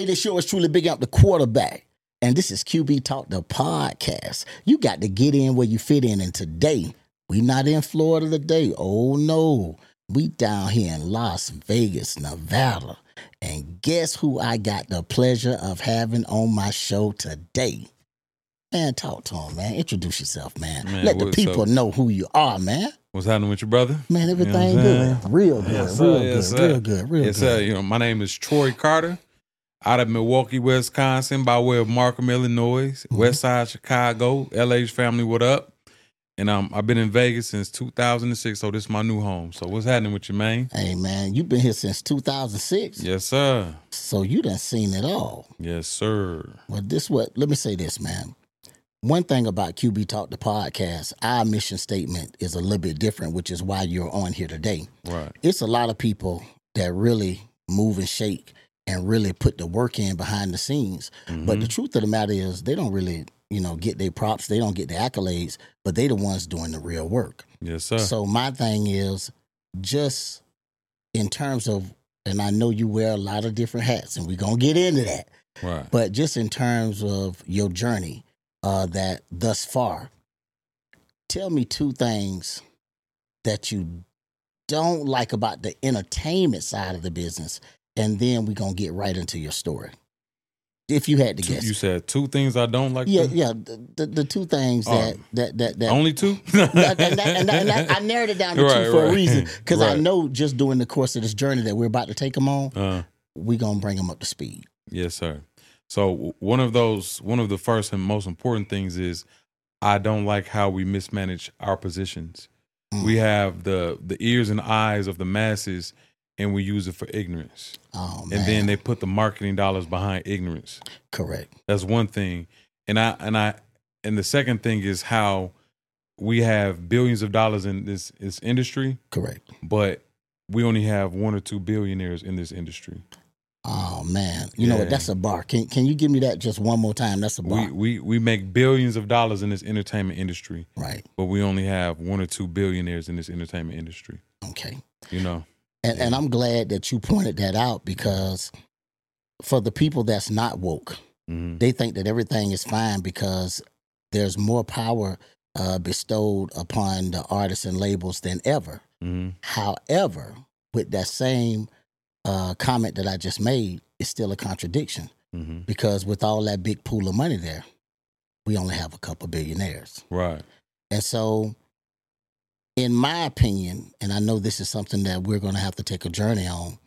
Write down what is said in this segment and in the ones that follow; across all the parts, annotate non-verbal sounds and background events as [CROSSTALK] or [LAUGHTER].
Hey, this show is truly big up the quarterback. And this is QB Talk, the podcast. You got to get in where you fit in. And today, we not in Florida today. Oh no. We down here in Las Vegas, Nevada. And guess who I got the pleasure of having on my show today? Man, talk to him, man. Introduce yourself, man. Man, Let the people up? know who you are, man. What's happening with your brother? Man, You know what everything good. saying? Real good. Yes, real Yes, good. Real good. Real yes, good. sir. You know, my name is Troy Carter, out of Milwaukee, Wisconsin, by way of Markham, Illinois, Mm-hmm. West Side Chicago. LA's family, what up? And um, I've been in Vegas since 2006, so this is my new home. So what's happening with you, man? Hey man, you've been here since 2006, Yes, sir. so you done seen it all. Yes, sir. Well, this what let me say this, man. One thing about QB Talk the podcast, our mission statement is a little bit different, which is why you're on here today. Right. It's a lot of people that really move and shake and really put the work in behind the scenes. But Mhm. the truth of the matter is they don't really, you know, get their props, they don't get the accolades, but they the ones doing the real work. yes, sir. So my thing is just in terms of, and I know you wear a lot of different hats, and we're gonna get into that. right. But just in terms of your journey, uh, that thus far, tell me two things that you don't like about the entertainment side of the business, and then we're gonna get right into your story. If you had to Two- guess, you said two things I don't like. yeah, to- yeah, the, the, the two things that Oh. that that that Only two? [LAUGHS] and, that, and, that, and that- I [LAUGHS] narrowed it down to Right, two for a reason because I know just during the course of this journey that we're about to take them on, uh, we're gonna bring them up to speed. Yes, sir. So one of those, one of the first and most important things is, I don't like how we mismanage our positions. Mm. We have the the ears and eyes of the masses, and we use it for ignorance. Oh man, And then they put the marketing dollars behind ignorance. correct. That's one thing. And I and I and the second thing is how we have billions of dollars in this this industry, Correct. but we only have one or two billionaires in this industry. Oh man, you know what? That's a bar. Can Can you give me that just one more time? That's a bar. We we we make billions of dollars in this entertainment industry. right. but we only have one or two billionaires in this entertainment industry. Okay. You know, And and I'm glad that you pointed that out because for the people that's not woke, hmm they think that everything is fine because there's more power uh, bestowed upon the artists and labels than ever. hmm However, with that same uh, comment that I just made, it's still a contradiction hmm because with all that big pool of money there, we only have a couple billionaires. right, And so, in my opinion, and I know this is something that we're going to have to take a journey on,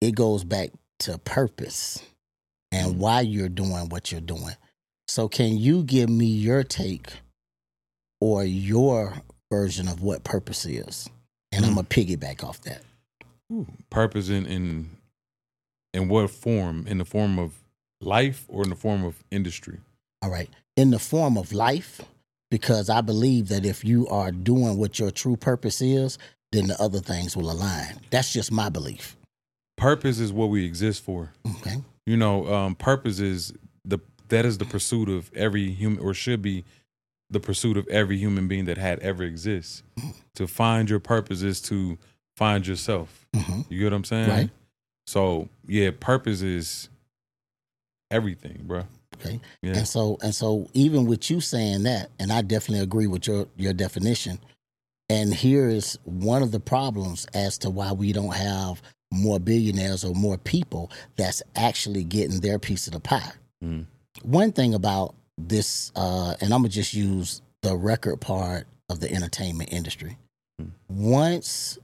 it goes back to purpose and Mhm. why you're doing what you're doing. So, can you give me your take or your version of what purpose is? And I'm Mm. going to piggyback off that. purpose in in in what form? In the form of life or in the form of industry? All right. In the form of life, because I believe that if you are doing what your true purpose is, then the other things will align. That's just my belief. Purpose is what we exist for. Okay. You know, um, purpose is the that is the pursuit of every human, or should be the pursuit of every human being that had ever exists. To find your purpose is to find yourself. hmm You get what I'm saying? Right. So yeah, purpose is everything, bro. Okay. Yeah. And so and so even with you saying that, and I definitely agree with your your definition. And here is one of the problems as to why we don't have more billionaires or more people that's actually getting their piece of the pie. Mhm. One thing about this, uh, and I'm gonna just use the record part of the entertainment industry. Mm. Once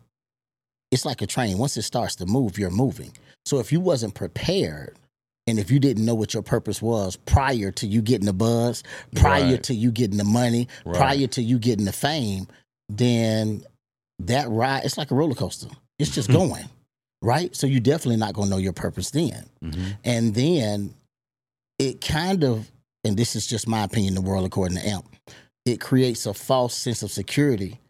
it's like a train, once it starts to move, you're moving. So if you wasn't prepared and if you didn't know what your purpose was prior to you getting the buzz, prior Right. to you getting the money, Right. prior to you getting the fame, then that ride, it's like a roller coaster. It's just going, right? So you're definitely not going to know your purpose then. Mhm. And then it kind of, and this is just my opinion, the world according to AMP, it creates a false sense of security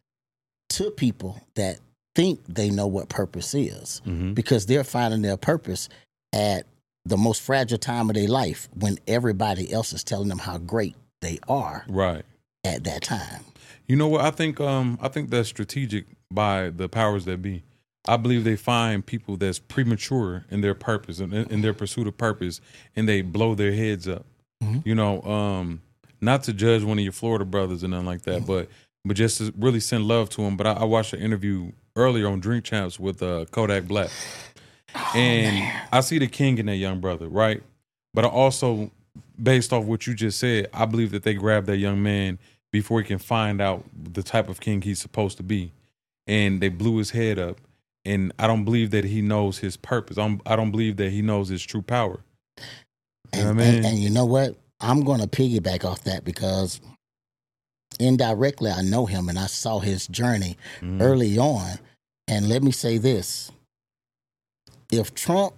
to people that think they know what purpose is Mhm. because they're finding their purpose at the most fragile time of their life when everybody else is telling them how great they are Right. at that time. You know what? I think um I think that's strategic by the powers that be. I believe they find people that's premature in their purpose and in, in their pursuit of purpose, and they blow their heads up. Mhm. You know, um, not to judge one of your Florida brothers and nothing like that, Mhm. but but just to really send love to them. But I, I watched an interview earlier on Drink Champs with uh, Kodak Black, and I see the king in that young brother, right? But I also, based off what you just said, I believe that they grabbed that young man before he can find out the type of king he's supposed to be, and they blew his head up. And I don't believe that he knows his purpose. I'm, I don't believe that he knows his true power. You And, I mean? and, and you know what? I'm going to piggyback off that because indirectly I know him and I saw his journey Mhm. early on. And let me say this if Trump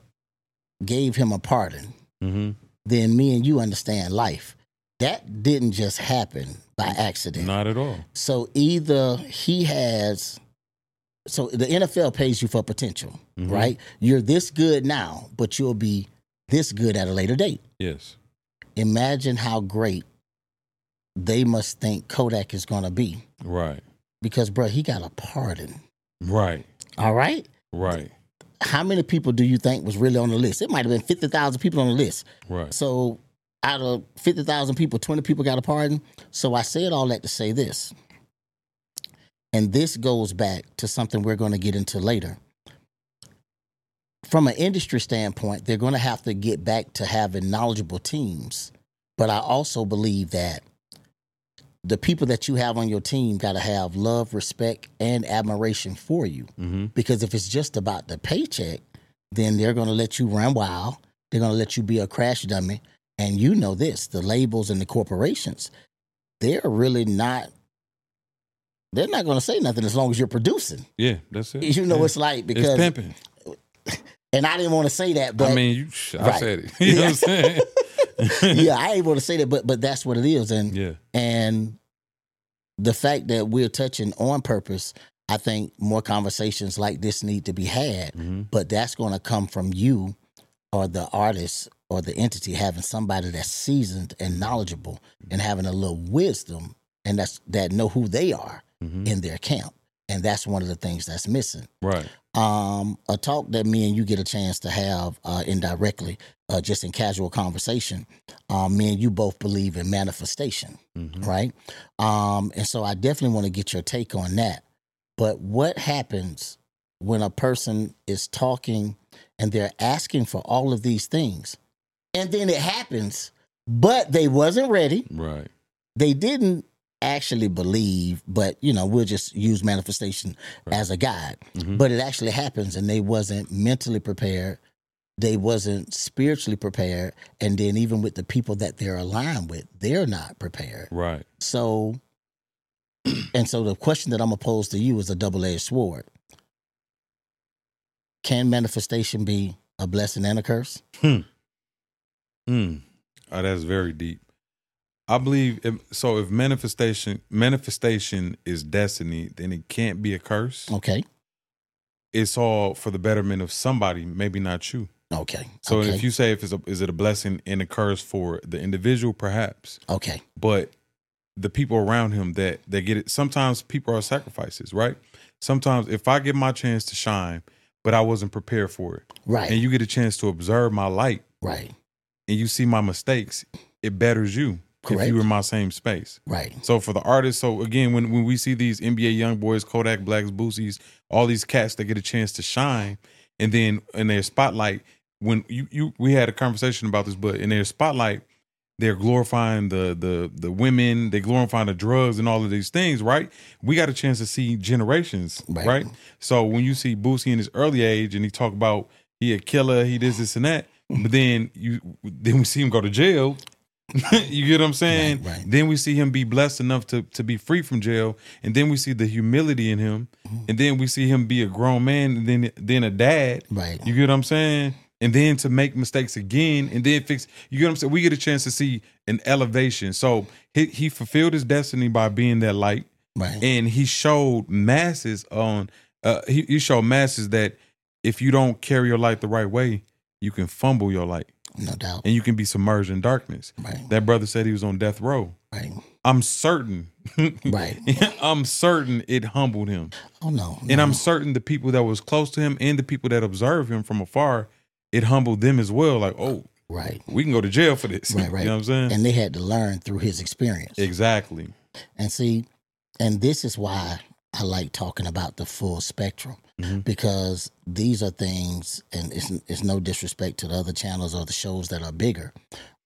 gave him a pardon, Mhm. then me and you understand life. That didn't just happen by accident. Not at all. So either he has, so the NFL pays you for potential, Mhm. right? You're this good now, but you'll be this good at a later date. Yes. Imagine how great they must think Kodak is going to be Right. because, bro, he got a pardon. Right. All right. Right. How many people do you think was really on the list? It might have been 50,000 people on the list. Right. So out of 50,000 people, 20 people got a pardon. So I said all that to say this. And this goes back to something we're going to get into later. From an industry standpoint, they're going to have to get back to having knowledgeable teams. But I also believe that the people that you have on your team got to have love, respect, and admiration for you. Mm-hmm. Because if it's just about the paycheck, then they're going to let you run wild. They're going to let you be a crash dummy. And you know this the labels and the corporations, they're really not, they're not going to say nothing as long as you're producing. Yeah, that's it. You know, Yeah. it's like, it's because, pimping. [LAUGHS] and I didn't want to say that, but I mean, you, I Right. said it. [LAUGHS] You know what I'm saying? [LAUGHS] [LAUGHS] yeah, I ain't want to say that, but, but that's what it is. And, yeah. and the fact that we're touching on purpose, I think more conversations like this need to be had. hmm but that's going to come from you or the artist or the entity having somebody that's seasoned and knowledgeable and having a little wisdom and that's that know who they are hmm in their camp and that's one of the things that's missing Right. Um a talk that me and you get a chance to have uh indirectly uh just in casual conversation um me and you both believe in manifestation hmm right? Um, and so I definitely want to get your take on that. But what happens when a person is talking and they're asking for all of these things, and then it happens, but they wasn't ready. Right. They didn't actually believe, but you know, we'll just use manifestation Right. as a guide. hmm But it actually happens, and they wasn't mentally prepared. They wasn't spiritually prepared, and then even with the people that they're aligned with, they're not prepared. Right. So, [CLEARS THROAT] and so the question that I'm gonna pose to you is a double edged sword. Can manifestation be a blessing and a curse? Hmm. Hmm. Oh, that's very deep. I believe if, so. If manifestation manifestation is destiny, then it can't be a curse. Okay. It's all for the betterment of somebody, maybe not you. Okay. So okay. if you say if it's a, is it a blessing and a curse for the individual, perhaps, okay. but the people around him that that get it. Sometimes people are sacrifices, right? Sometimes if I get my chance to shine, but I wasn't prepared for it, Right. and you get a chance to observe my light, right. and you see my mistakes, it betters you if you were in my same space. Right. So for the artists, so again, when when we see these NBA YoungBoys, Kodak Blacks, Boosies, all these cats that get a chance to shine, and then in their spotlight, when you you we had a conversation about this, but in their spotlight, they're glorifying the the the women, they glorifying the drugs and all of these things, right? We got a chance to see generations, Right. right? So when you see Boosie in his early age and he talk about he a killer, he does this and that, mm-hmm. but then you then we see him go to jail. [LAUGHS] you get what I'm saying? Right, right. Then we see him be blessed enough to to be free from jail, and then we see the humility in him, Mm-hmm. and then we see him be a grown man, and then then a dad. Right. You get what I'm saying? And then to make mistakes again, and then fix. You get what I'm saying? We get a chance to see an elevation. So he he fulfilled his destiny by being that light, Right. and he showed masses on. Uh, he, he showed masses that if you don't carry your light the right way, you can fumble your light. No doubt. and you can be submerged in darkness. Right. That brother said he was on death row. Right. I'm certain. [LAUGHS] Right. I'm certain it humbled him. Oh no. And. I'm certain the people that was close to him and the people that observe him from afar, it humbled them as well. Like, oh, right. we can go to jail for this. Right, [LAUGHS] right. You know what I'm saying? And they had to learn through his experience. exactly. And see, and this is why I like talking about the full spectrum Mhm. because these are things, and it's, it's no disrespect to the other channels or the shows that are bigger.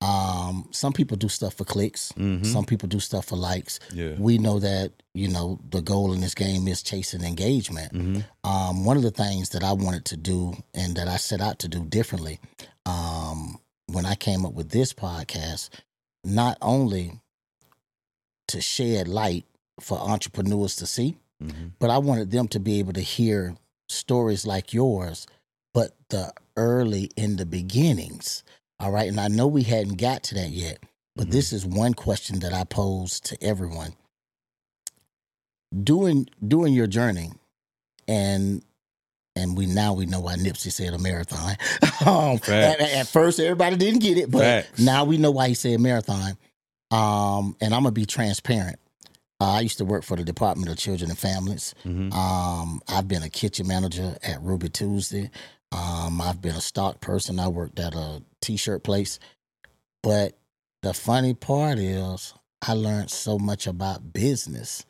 Um, some people do stuff for clicks. Mhm. Some people do stuff for likes. Yeah. We know that you know the goal in this game is chasing engagement. hmm Um, one of the things that I wanted to do and that I set out to do differently um, when I came up with this podcast, not only to shed light for entrepreneurs to see, hmm but I wanted them to be able to hear stories like yours, but the early in the beginnings. All right. And I know we hadn't got to that yet, but Mhm. this is one question that I pose to everyone. During during your journey, and and we now we know why Nipsey said a marathon. [LAUGHS] um, at, at first, everybody didn't get it, but Facts. now we know why he said marathon. Um, and I'm gonna be transparent. Uh, I used to work for the Department of Children and Families. hmm Um, I've been a kitchen manager at Ruby Tuesday. Um, I've been a stock person. I worked at a t-shirt place. But the funny part is, I learned so much about business,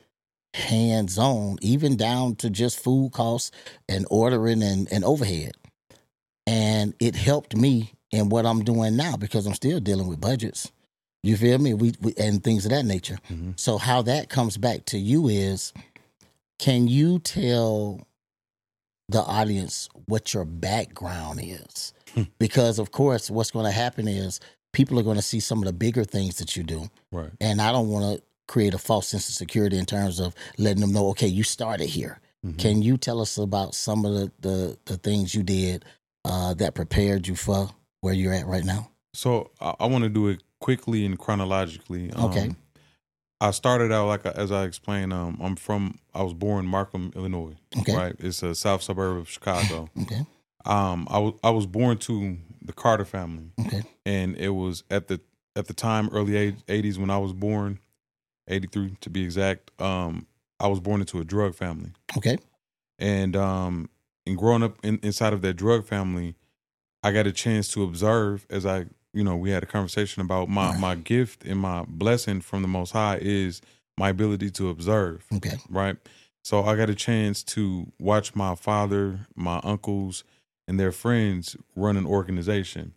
hands on, even down to just food costs and ordering and, and overhead. And it helped me in what I'm doing now because I'm still dealing with budgets. You feel me? We, we and things of that nature. hmm So how that comes back to you is can you tell the audience what your background is? Hmm. because of course what's going to happen is people are going to see some of the bigger things that you do Right. and I don't want to create a false sense of security in terms of letting them know okay you started here. Mhm. Can you tell us about some of the the, the things you did uh, that prepared you for where you're at right now? So I, I want to do it quickly and chronologically. Okay. Um, I started out like as I explained. Um, I'm from. I was born in Markham, Illinois. Okay. Right. It's a south suburb of Chicago. [LAUGHS] Okay. um, I was I was born to the Carter family, Okay. and it was at the at the time early age- '80s when I was born, '83 to be exact. Um, I was born into a drug family, Okay. and um, and growing up in, inside of that drug family, I got a chance to observe as I, you know, we had a conversation about my Right. my gift and my blessing from the Most High is my ability to observe, Okay. right? So I got a chance to watch my father, my uncles, and their friends run an organization.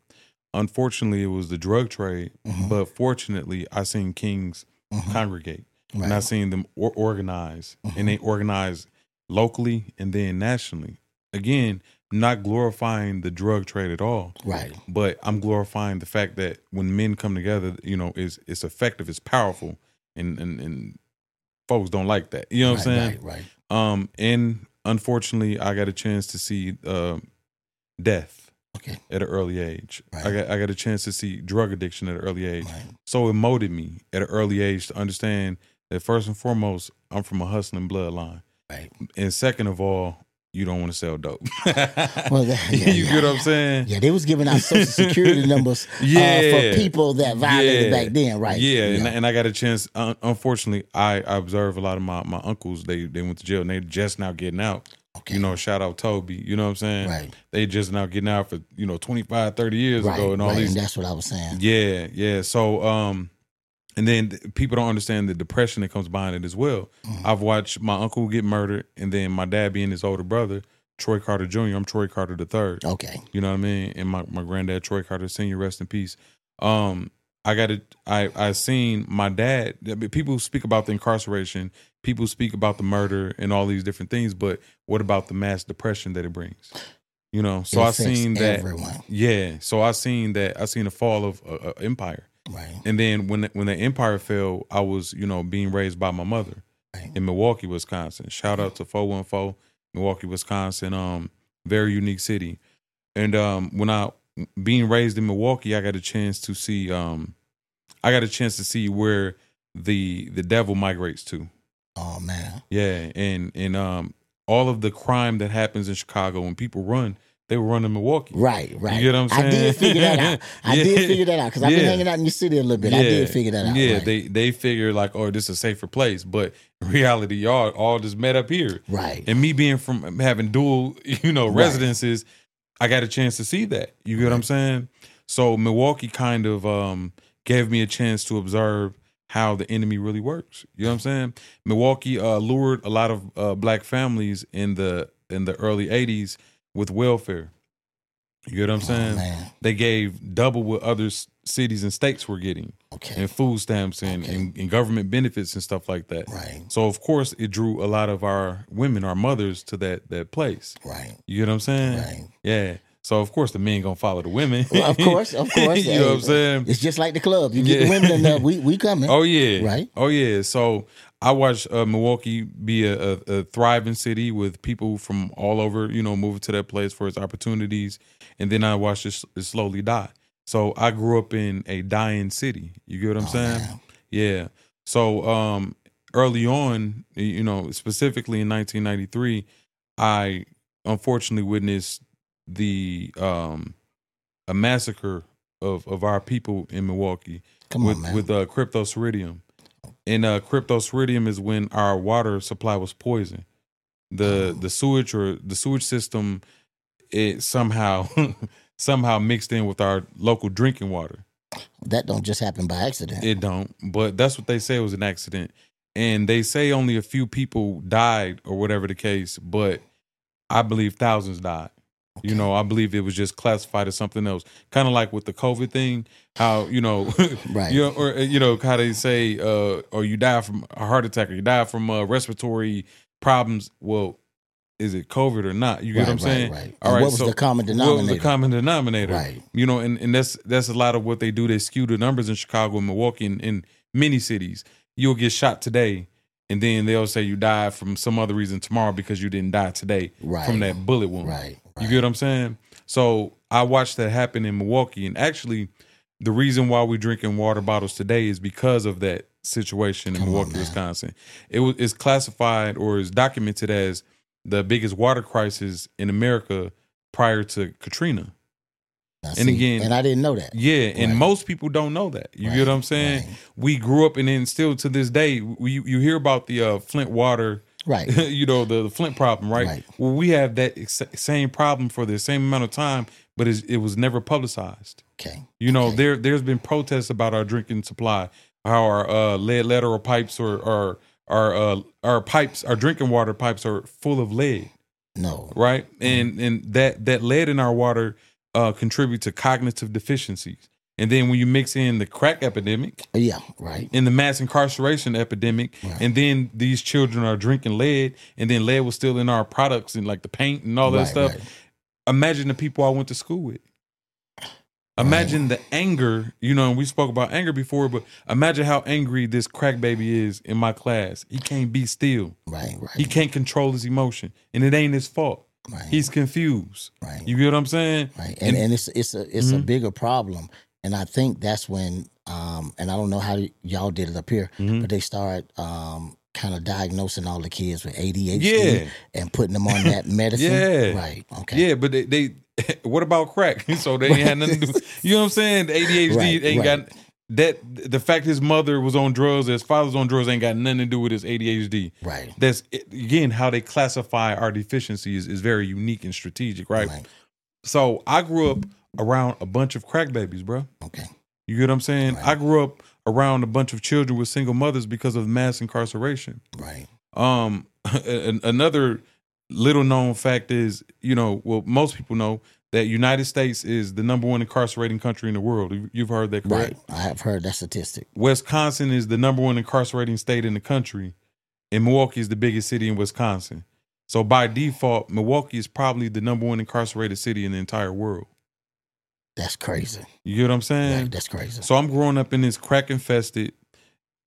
Unfortunately, it was the drug trade, Mhm. but fortunately, I seen kings Mhm. congregate Right. and I seen them or- organize, Mhm. and they organize locally and then nationally. Again, not glorifying the drug trade at all, Right. but I'm glorifying the fact that when men come together, you know, is it's effective, it's powerful, and and and folks don't like that. You know what I'm saying? Right. Right. Um, and unfortunately, I got a chance to see uh, death Okay. at an early age. Right. I got I got a chance to see drug addiction at an early age. Right. So it molded me at an early age to understand that first and foremost, I'm from a hustling bloodline, Right. and second of all, you don't want to sell dope. [LAUGHS] Well, yeah, [LAUGHS] you yeah. get what I'm saying? Yeah, they was giving out [LAUGHS] social security numbers uh, for people that violated Yeah. back then, right? Yeah, And, and I got a chance. Un- unfortunately, I, I observe a lot of my, my uncles. They they went to jail and they just now getting out. okay. You know, shout out Toby. You know what I'm saying? right, They just now getting out for you know 25, 30 years right, ago and all right. these. And that's what I was saying. Yeah, yeah. So, um, and then people don't understand the depression that comes behind it as well. Mhm. I've watched my uncle get murdered, and then my dad being his older brother, Troy Carter Jr. I'm Troy Carter the third. Okay. You know what I mean? And my, my granddad, Troy Carter Senior, rest in peace. Um, I got it. I I seen my dad. People speak about the incarceration. People speak about the murder and all these different things. But what about the mass depression that it brings? You know. So I seen that. everyone. Yeah. So I seen that. I seen the fall of a, a empire. Right. And then when when the empire fell, I was you know being raised by my mother Right. in Milwaukee, Wisconsin. Shout out to four one four Milwaukee, Wisconsin. Um, very unique city. And um, when I being raised in Milwaukee, I got a chance to see. Um, I got a chance to see where the the devil migrates to. Oh man. Yeah, and and um, all of the crime that happens in Chicago when people run, they were running Milwaukee. Right, right. You get what I'm saying? I did figure that out. [LAUGHS] I Yeah. did figure that out because I've been hanging out in your city a little bit. I did figure that out. Yeah, right. they they figure like, oh, this is a safer place, but in reality, y'all all just met up here. right. And me being from having dual, [LAUGHS] you know, Right. residences, I got a chance to see that. You get what I'm saying? So Milwaukee kind of um gave me a chance to observe how the enemy really works. You know what I'm saying? Milwaukee uh, lured a lot of uh, black families in the in the early '80s with welfare. You get what I'm saying? they gave double what other cities and states were getting, Okay. and food stamps and, Okay. and, and government benefits and stuff like that. Right. So of course it drew a lot of our women, our mothers, to that that place. Right. You get what I'm saying? Right. Yeah. So of course the men gonna follow the women. Well, of course, of course. [LAUGHS] you know what I'm saying? It's just like the club. You get the Yeah. women enough, we we [LAUGHS] coming. Oh yeah. Right. Oh yeah. So I watched uh, Milwaukee be a, a, a thriving city with people from all over, you know, moving to that place for its opportunities, and then I watched it, it slowly die. So I grew up in a dying city. You get what I'm Oh, saying? man. Yeah. So um early on, you know, specifically in 1993, I unfortunately witnessed the um a massacre of of our people in Milwaukee Come with on, with uh cryptosporidium. And uh cryptosporidium is when our water supply was poisoned. The Oh. the sewage or the sewage system it somehow [LAUGHS] somehow mixed in with our local drinking water. that don't just happen by accident. It don't, but that's what they say was an accident. And they say only a few people died or whatever the case, but I believe thousands died. You know, I believe it was just classified as something else. Kind of like with the COVID thing, how, you know, [LAUGHS] Right. you know, or uh, you know, how they say uh or you die from a heart attack or you die from uh, respiratory problems. Well, is it COVID or not? You get right, what I'm saying? Right. All And right, what was so the common what was denominator? the common denominator? Right. You know, and, and that's that's a lot of what they do. They skew the numbers in Chicago and Milwaukee and in many cities. You'll get shot today, and then they'll say you died from some other reason tomorrow because you didn't die today Right. from that bullet wound. right. You get what I'm saying? So I watched that happen in Milwaukee, and actually, the reason why we're drinking water bottles today is because of that situation in Come Milwaukee, man. Wisconsin. It was it's classified or is documented as the biggest water crisis in America prior to Katrina. Now, And see, again- and I didn't know that. Yeah, and most people don't know that. You Right, get what I'm saying? right. We grew up, and then still to this day, we you hear about the uh, Flint water Right. [LAUGHS] you know the, the Flint problem, right? Right. Well, we have that ex- same problem for the same amount of time, but it's, it was never publicized. Okay. You know, Okay. there there's been protests about our drinking supply, how our uh, lead lateral pipes or or our uh, our pipes, our drinking water pipes are full of lead, No. right? Mm-hmm. And and that that lead in our water uh, contribute to cognitive deficiencies. And then when you mix in the crack epidemic, Yeah. Right. in the mass incarceration epidemic, Right. and then these children are drinking lead, and then lead was still in our products and like the paint and all that Right, stuff. right. Imagine the people I went to school with. Imagine the anger, you know, and we spoke about anger before, but imagine how angry this crack baby is in my class. He can't be still. Right. Right. He can't control his emotion, and it ain't his fault. right. He's confused. right. You get what I'm saying? right and, and it's it's a it's a Mhm. bigger problem and i think that's when um and i don't know how y'all did it up here Mhm. but they start um kind of diagnosing all the kids with adhd Yeah. and putting them on that [LAUGHS] medicine Yeah. right okay Yeah, but they, they [LAUGHS] what about crack? [LAUGHS] so they ain't had nothing to do. You know what I'm saying? The ADHD Right, ain't right. got that. The fact his mother was on drugs, his father's on drugs, ain't got nothing to do with his ADHD. right That's again how they classify our deficiencies is very unique and strategic, right? right So I grew up around a bunch of crack babies, bro. okay You get what I'm saying? Right. I grew up around a bunch of children with single mothers because of mass incarceration. right Um, [LAUGHS] another little known fact is, you know, well, most people know that United States is the number one incarcerating country in the world. You- You've heard that, correct? right i have heard that statistic Wisconsin is the number one incarcerating state in the country, and Milwaukee is the biggest city in Wisconsin. So by default, Milwaukee is probably the number one incarcerated city in the entire world. That's crazy You get what I'm saying? that's crazy So I'm growing up in this crack infested,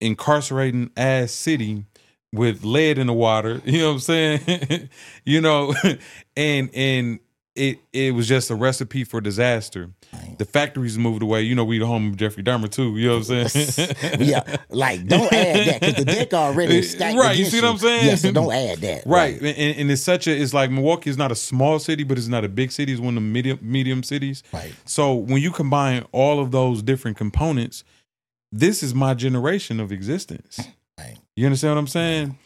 incarcerating ass city with lead in the water. [LAUGHS] You know what I'm saying? [LAUGHS] you know, [LAUGHS] and and it it was just a recipe for disaster. The factories moved away. You know, we the home of Jeffrey Dahmer too. You know what I'm saying? [LAUGHS] yeah, like don't add that because the deck already [LAUGHS] stacked. Right, you see what I'm saying? Yeah, so don't add that. Right, and, and it's such a it's like Milwaukee is not a small city, but it's not a big city. It's one of the medium medium cities. Right. So when you combine all of those different components, this is my generation of existence. Right. You understand what I'm saying?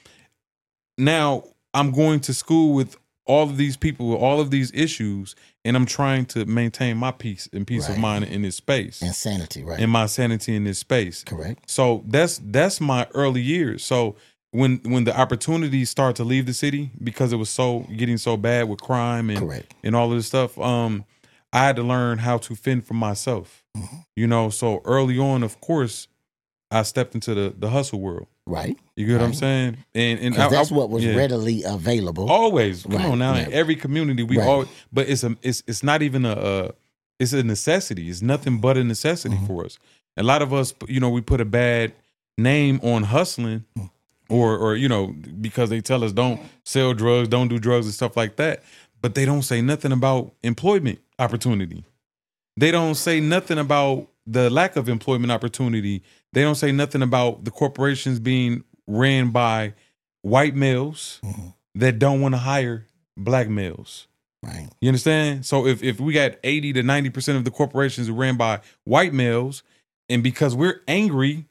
Now I'm going to school with all of these people with all of these issues, and I'm trying to maintain my peace and peace of mind in this space Insanity, right? and my sanity in this space. Correct. So that's that's my early years. So when when the opportunities start to leave the city because it was so getting so bad with crime and Correct. and all of this stuff, um, I had to learn how to fend for myself. Mm-hmm. You know, so early on, of course, I stepped into the the hustle world. Right. You get what I'm saying? And and I- that's I- what was yeah. readily available. Always, come Right, on now. right. In every community, we Right. all, but it's a, it's, it's not even a, uh, it's a necessity. It's nothing but a necessity Mhm. for us. A lot of us, you know, we put a bad name on hustling, Mm. or, or you know, because they tell us don't sell drugs, don't do drugs and stuff like that. But they don't say nothing about employment opportunity. They don't say nothing about the lack of employment opportunity. They don't say nothing about the corporations being ran by white males Mhm. that don't want to hire black males. Right. You understand? So if, if we got 80 to 90% of the corporations are ran by white males, and because we're angry,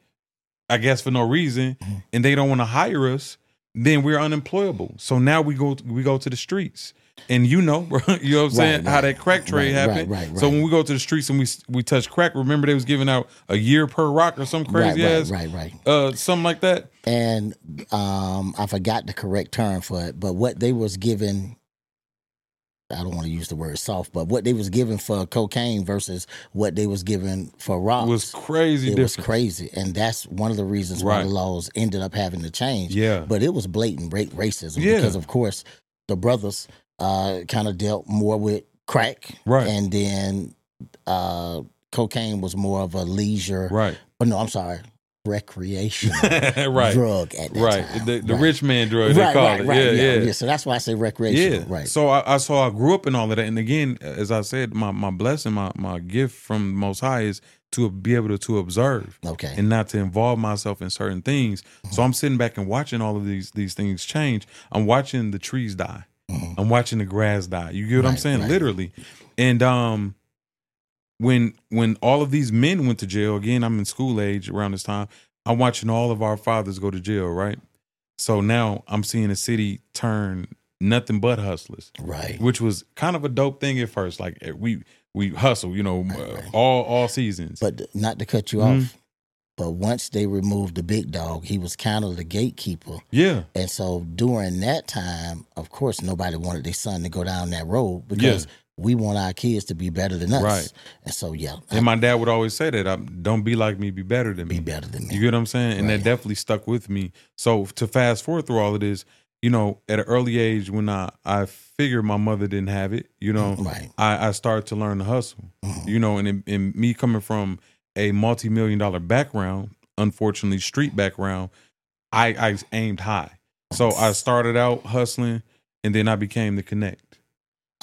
I guess for no reason, Mhm. and they don't want to hire us, then we're unemployable. So now we go we go to the streets. And you know, [LAUGHS] you know what I'm saying, Right, how that crack trade Right, right, happened. right, So when we go to the streets and we we touch crack, remember they was giving out a year per rock or some crazy right, ass right, right, right. uh something like that. And um, I forgot the correct term for it, but what they was given, I don't want to use the word soft, but what they was given for cocaine versus what they was given for rocks was crazy it different. was crazy, and that's one of the reasons why the laws ended up having to change. Yeah. but it was blatant racism Yeah. because, of course, the brothers uh, kind of dealt more with crack, Right. and then uh, cocaine was more of a leisure. Right. Oh no, I'm sorry, recreational [LAUGHS] right. drug at that right. time. The the Right. rich man drug they right, call right, it. right, yeah, yeah. yeah, So that's why I say recreational. Yeah. Right. So I, I so I grew up in all of that. And again, as I said, my my blessing, my my gift from most high is to be able to, to observe okay. and not to involve myself in certain things. So I'm sitting back and watching all of these these things change. I'm watching the trees die. Mhm. I'm watching the grass die. You get what I'm saying? right. Literally. And um when when all of these men went to jail, again, I'm in school age around this time, I'm watching all of our fathers go to jail, right? So now I'm seeing a city turn nothing but hustlers, Right. which was kind of a dope thing at first. Like eh, we we hustle, you know, Right, right. all all seasons. But not to cut you Mhm. off, but once they removed the big dog, he was kind of the gatekeeper. yeah, And so during that time, of course, nobody wanted their son to go down that road because we want our kids to be better than us. Right. And so, yeah, and my dad would always say that, I, "Don't be like me, be better than me." be better than me. You get what I'm saying? And that definitely stuck with me. So to fast forward through all of this, you know, at an early age when I I figured my mother didn't have it, you know, Right. I, I started to learn to hustle. Mhm. You know, and in me coming from a multi million dollar background, unfortunately street background, I I aimed high. So I started out hustling, and then I became the connect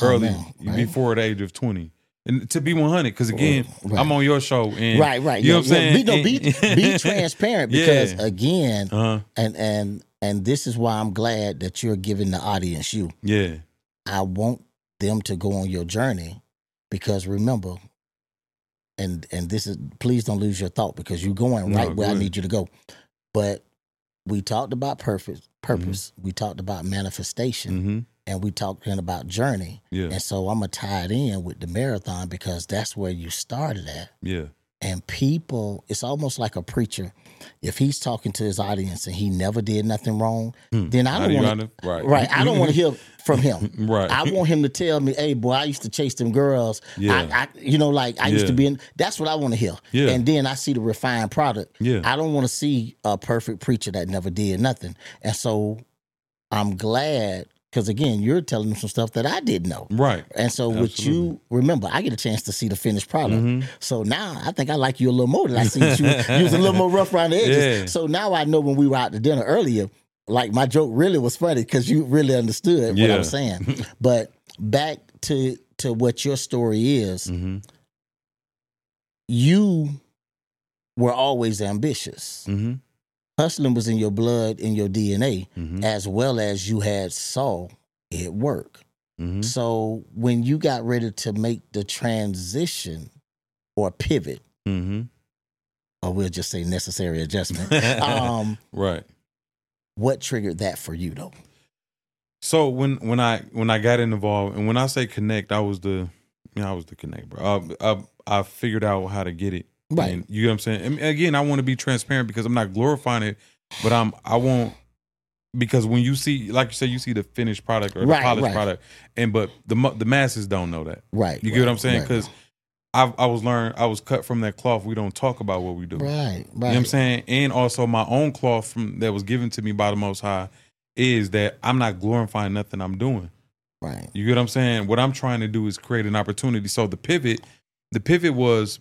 Oh, early man, right. before the age of twenty. And to be 100, because again, Right. I'm on your show, and Right, right. You know what I'm yeah. Be, saying? be, be [LAUGHS] transparent because Yeah. again, uh, and and and this is why I'm glad that you're giving the audience you. yeah, I want them to go on your journey because remember, and and this is please don't lose your thought because you're going No, right where I need you to go. But we talked about purpose, purpose. We talked about manifestation, hmm and we talked talking about journey. yeah, And so I'm gonna tie it in with the marathon because that's where you started at. yeah, And people, it's almost like a preacher. If he's talking to his audience and he never did nothing wrong, Hmm. then I don't want wanna- right, Right. I don't want to hear from him. [LAUGHS] right, I want him to tell me, "Hey, boy, I used to chase them girls. Yeah. I, I you know, like I used to be in." That's what I want to hear. Yeah. And then I see the refined product. yeah, I don't want to see a perfect preacher that never did nothing. And so, I'm glad because again, you're telling them some stuff that I didn't know. right. And so, with you, remember, I get a chance to see the finished product. Mhm. So now I think I like you a little more than I see that you, [LAUGHS] you was a little more rough around the edges. Yeah. So now I know when we were out to dinner earlier, like my joke really was funny because you really understood what I Yeah. was saying. [LAUGHS] but back to to what your story is, Mm-hmm. you were always ambitious. Mm-hmm. Hustling was in your blood, in your DNA, Mm-hmm. as well as you had saw it work. Mm-hmm. So when you got ready to make the transition or pivot, Mm-hmm. or we'll just say necessary adjustment, [LAUGHS] um, right. what triggered that for you though? So when when I when I got involved and when I say connect, I was the you know, I was the connect, bro. I, I I figured out how to get it. Right. And you know what I'm saying? And again, I want to be transparent because I'm not glorifying it, but I'm I won't because when you see like you said, you see the finished product or the Right, polished right. product, and but the the masses don't know that. Right. You get what I'm saying? right, Because I I was learned I was cut from that cloth. We don't talk about what we do. right, right. You know what I'm saying? And also my own cloth from that was given to me by the Most High is that I'm not glorifying nothing I'm doing. Right. You get what I'm saying? What I'm trying to do is create an opportunity. So the pivot, the pivot was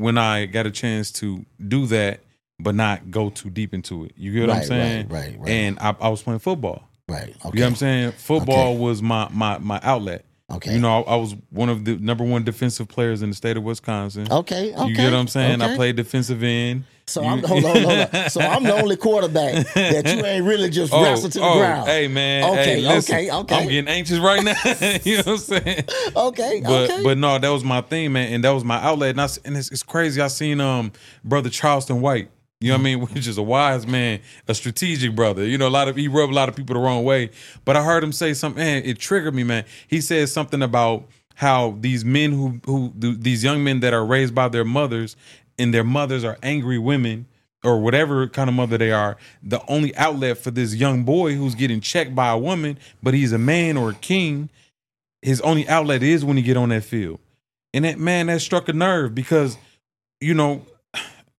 when I got a chance to do that, but not go too deep into it. You get what I'm saying? right, right, right. And I, I was playing football. Right. Okay. You know what I'm saying? Football Okay. was my my my outlet. Okay. You know, I, I was one of the number one defensive players in the state of Wisconsin. Okay. Okay. You get what I'm saying? I played defensive end. So I'm hold on, hold on. So I'm the only quarterback that you ain't really just wrestled to the ground. Oh, Hey man. Okay, hey, listen, okay, okay. I'm getting anxious right now. [LAUGHS] you know what I'm saying? Okay. But okay. but no, that was my thing, man, and that was my outlet. And, I, and it's, it's crazy. I seen um brother Charleston White. You know what I mean? [LAUGHS] Which is a wise man, a strategic brother. You know, a lot of he rubbed a lot of people the wrong way. But I heard him say something, man, it triggered me, man. He said something about how these men who who these young men that are raised by their mothers and their mothers are angry women or whatever kind of mother they are, the only outlet for this young boy who's getting checked by a woman, but he's a man or a king, his only outlet is when he get on that field. And that man, that struck a nerve because, you know,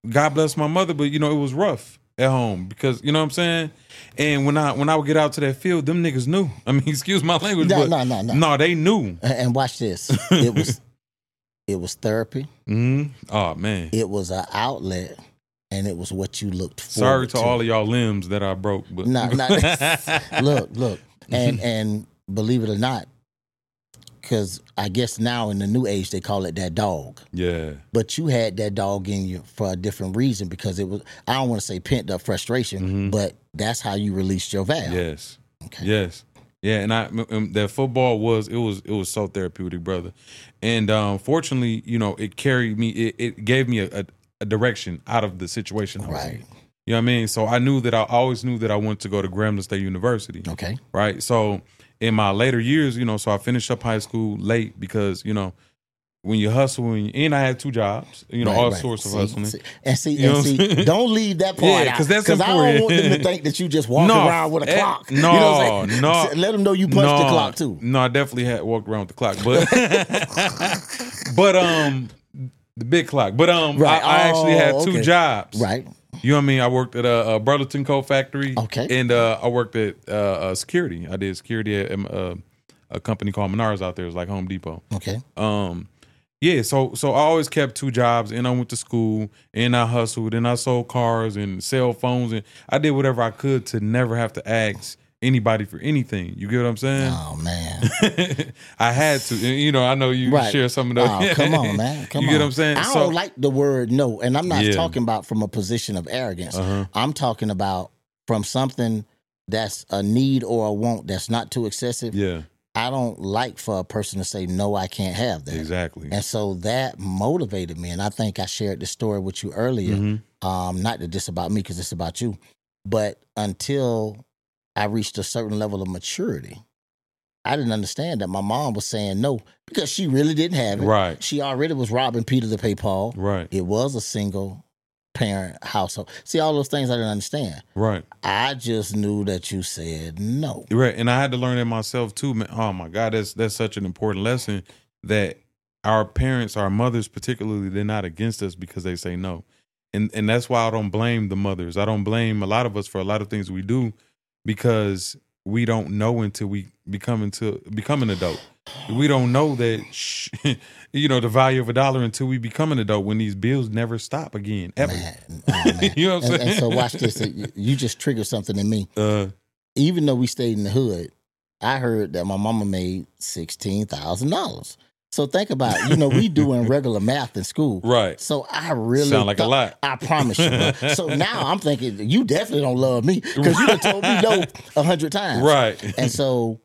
God bless my mother, but you know, it was rough at home because you know what I'm saying? And when I when I would get out to that field, them niggas knew. [LAUGHS] I mean, excuse my language, No, but no, no, no. no, they knew. And- and watch this. [LAUGHS] It was it was therapy. hmm Oh man. It was an outlet, and it was what you looked for. Sorry to all of y'all limbs that I broke, but No, [LAUGHS] look, look, and [LAUGHS] and believe it or not, because I guess now in the new age they call it that dog. yeah, But you had that dog in you for a different reason because it was I don't want to say pent up frustration, Mhm. but that's how you released your valve. yes, Okay. yes, yeah. And I um, that football was it was it was so therapeutic, brother. And um, fortunately, you know, it carried me. It, it gave me a, a, a direction out of the situation. I was in. Right. You know what I mean? So I knew that I always knew that I wanted to go to Grambling State University. Okay. Right. So in my later years, you know, so I finished up high school late because, you know, when you hustle and, I had two jobs, you know, Right, all right. sorts of See, hustling. see- and see, You and see, [LAUGHS] don't leave that part Yeah, out 'cause that's I don't want them to think that you just walk No, around with a eh, clock. no, [LAUGHS] you know what I'm no. Let them know you punched the clock too. No, I definitely had walked around with the clock, but [LAUGHS] but um the big clock. But um Right. I, I actually had Oh, two okay. jobs. Right. You know what I mean? I worked at a, a Burlington Coat Factory. Okay. And uh, I worked at uh, uh, security. I did security at um, uh, a company called Menards out there. It's like Home Depot. Okay. Um, yeah. So so I always kept two jobs, and I went to school, and I hustled, and I sold cars and cell phones, and I did whatever I could to never have to ask anybody for anything. You get what I'm saying? Oh man. [LAUGHS] I had to. And, You know, I know you Right. share some of those. Oh, come on, [LAUGHS] man. Come you on. get what I'm saying? I So- don't like the word no, and I'm not Yeah. talking about from a position of arrogance. Uh-huh. I'm talking about from something that's a need or a want that's not too excessive. Yeah. I don't like for a person to say no, I can't have that. Exactly. And so that motivated me. And I think I shared the story with you earlier. Mhm. Um, not that this about me because it's about you. But until I reached a certain level of maturity, I didn't understand that my mom was saying no because she really didn't have it. Right. She already was robbing Peter to pay Paul. Right. It was a single parent household. See, all those things I didn't understand. Right. I just knew that you said no. Right, and I had to learn it myself too, man. Oh my God, that's that's such an important lesson that our parents, our mothers particularly, they're not against us because they say no. And and that's why I don't blame the mothers. I don't blame a lot of us for a lot of things we do because we don't know until we become into become an adult. We don't know that sh- [LAUGHS] you know the value of a dollar until we become an adult when these bills never stop again ever. Man, [LAUGHS] oh, man. You know what I'm and, and saying? so watch this. You just triggered something in me. Uh, Even though we stayed in the hood, I heard that my mama made sixteen thousand dollars. So think about, it. you know, we doing [LAUGHS] regular math in school. Right. So I really Sound like a lot. I promise you. bro. [LAUGHS] so now I'm thinking you definitely don't love me because you done told me no a hundred times. Right. And so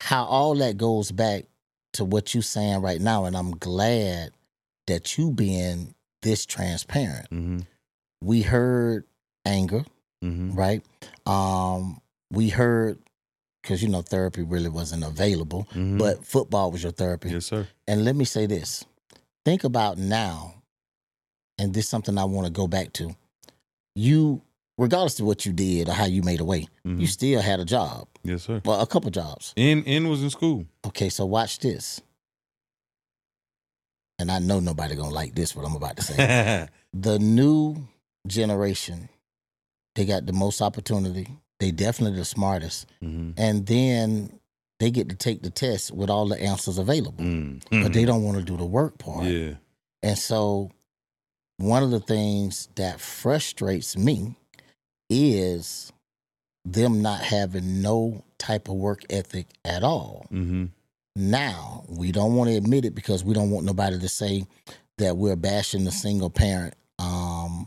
how all that goes back to what you saying right now, and I'm glad that you being this transparent. hmm We heard anger, hmm right? Um, we heard because you know therapy really wasn't available, hmm but football was your therapy. yes, sir. And let me say this: think about now, and this is something I want to go back to. You, regardless of what you did or how you made away, Mhm. you still had a job, Yes, sir. well, a couple jobs. N N was in school. Okay, so watch this. And I know nobody gonna like this. What I'm about to say. [LAUGHS] the new generation, they got the most opportunity. They definitely the smartest, hmm and then they get to take the test with all the answers available. mm But they don't want to do the work part. Yeah. And so, one of the things that frustrates me is them not having no type of work ethic at all. hmm Now, we don't want to admit it because we don't want nobody to say that we're bashing the single parent um,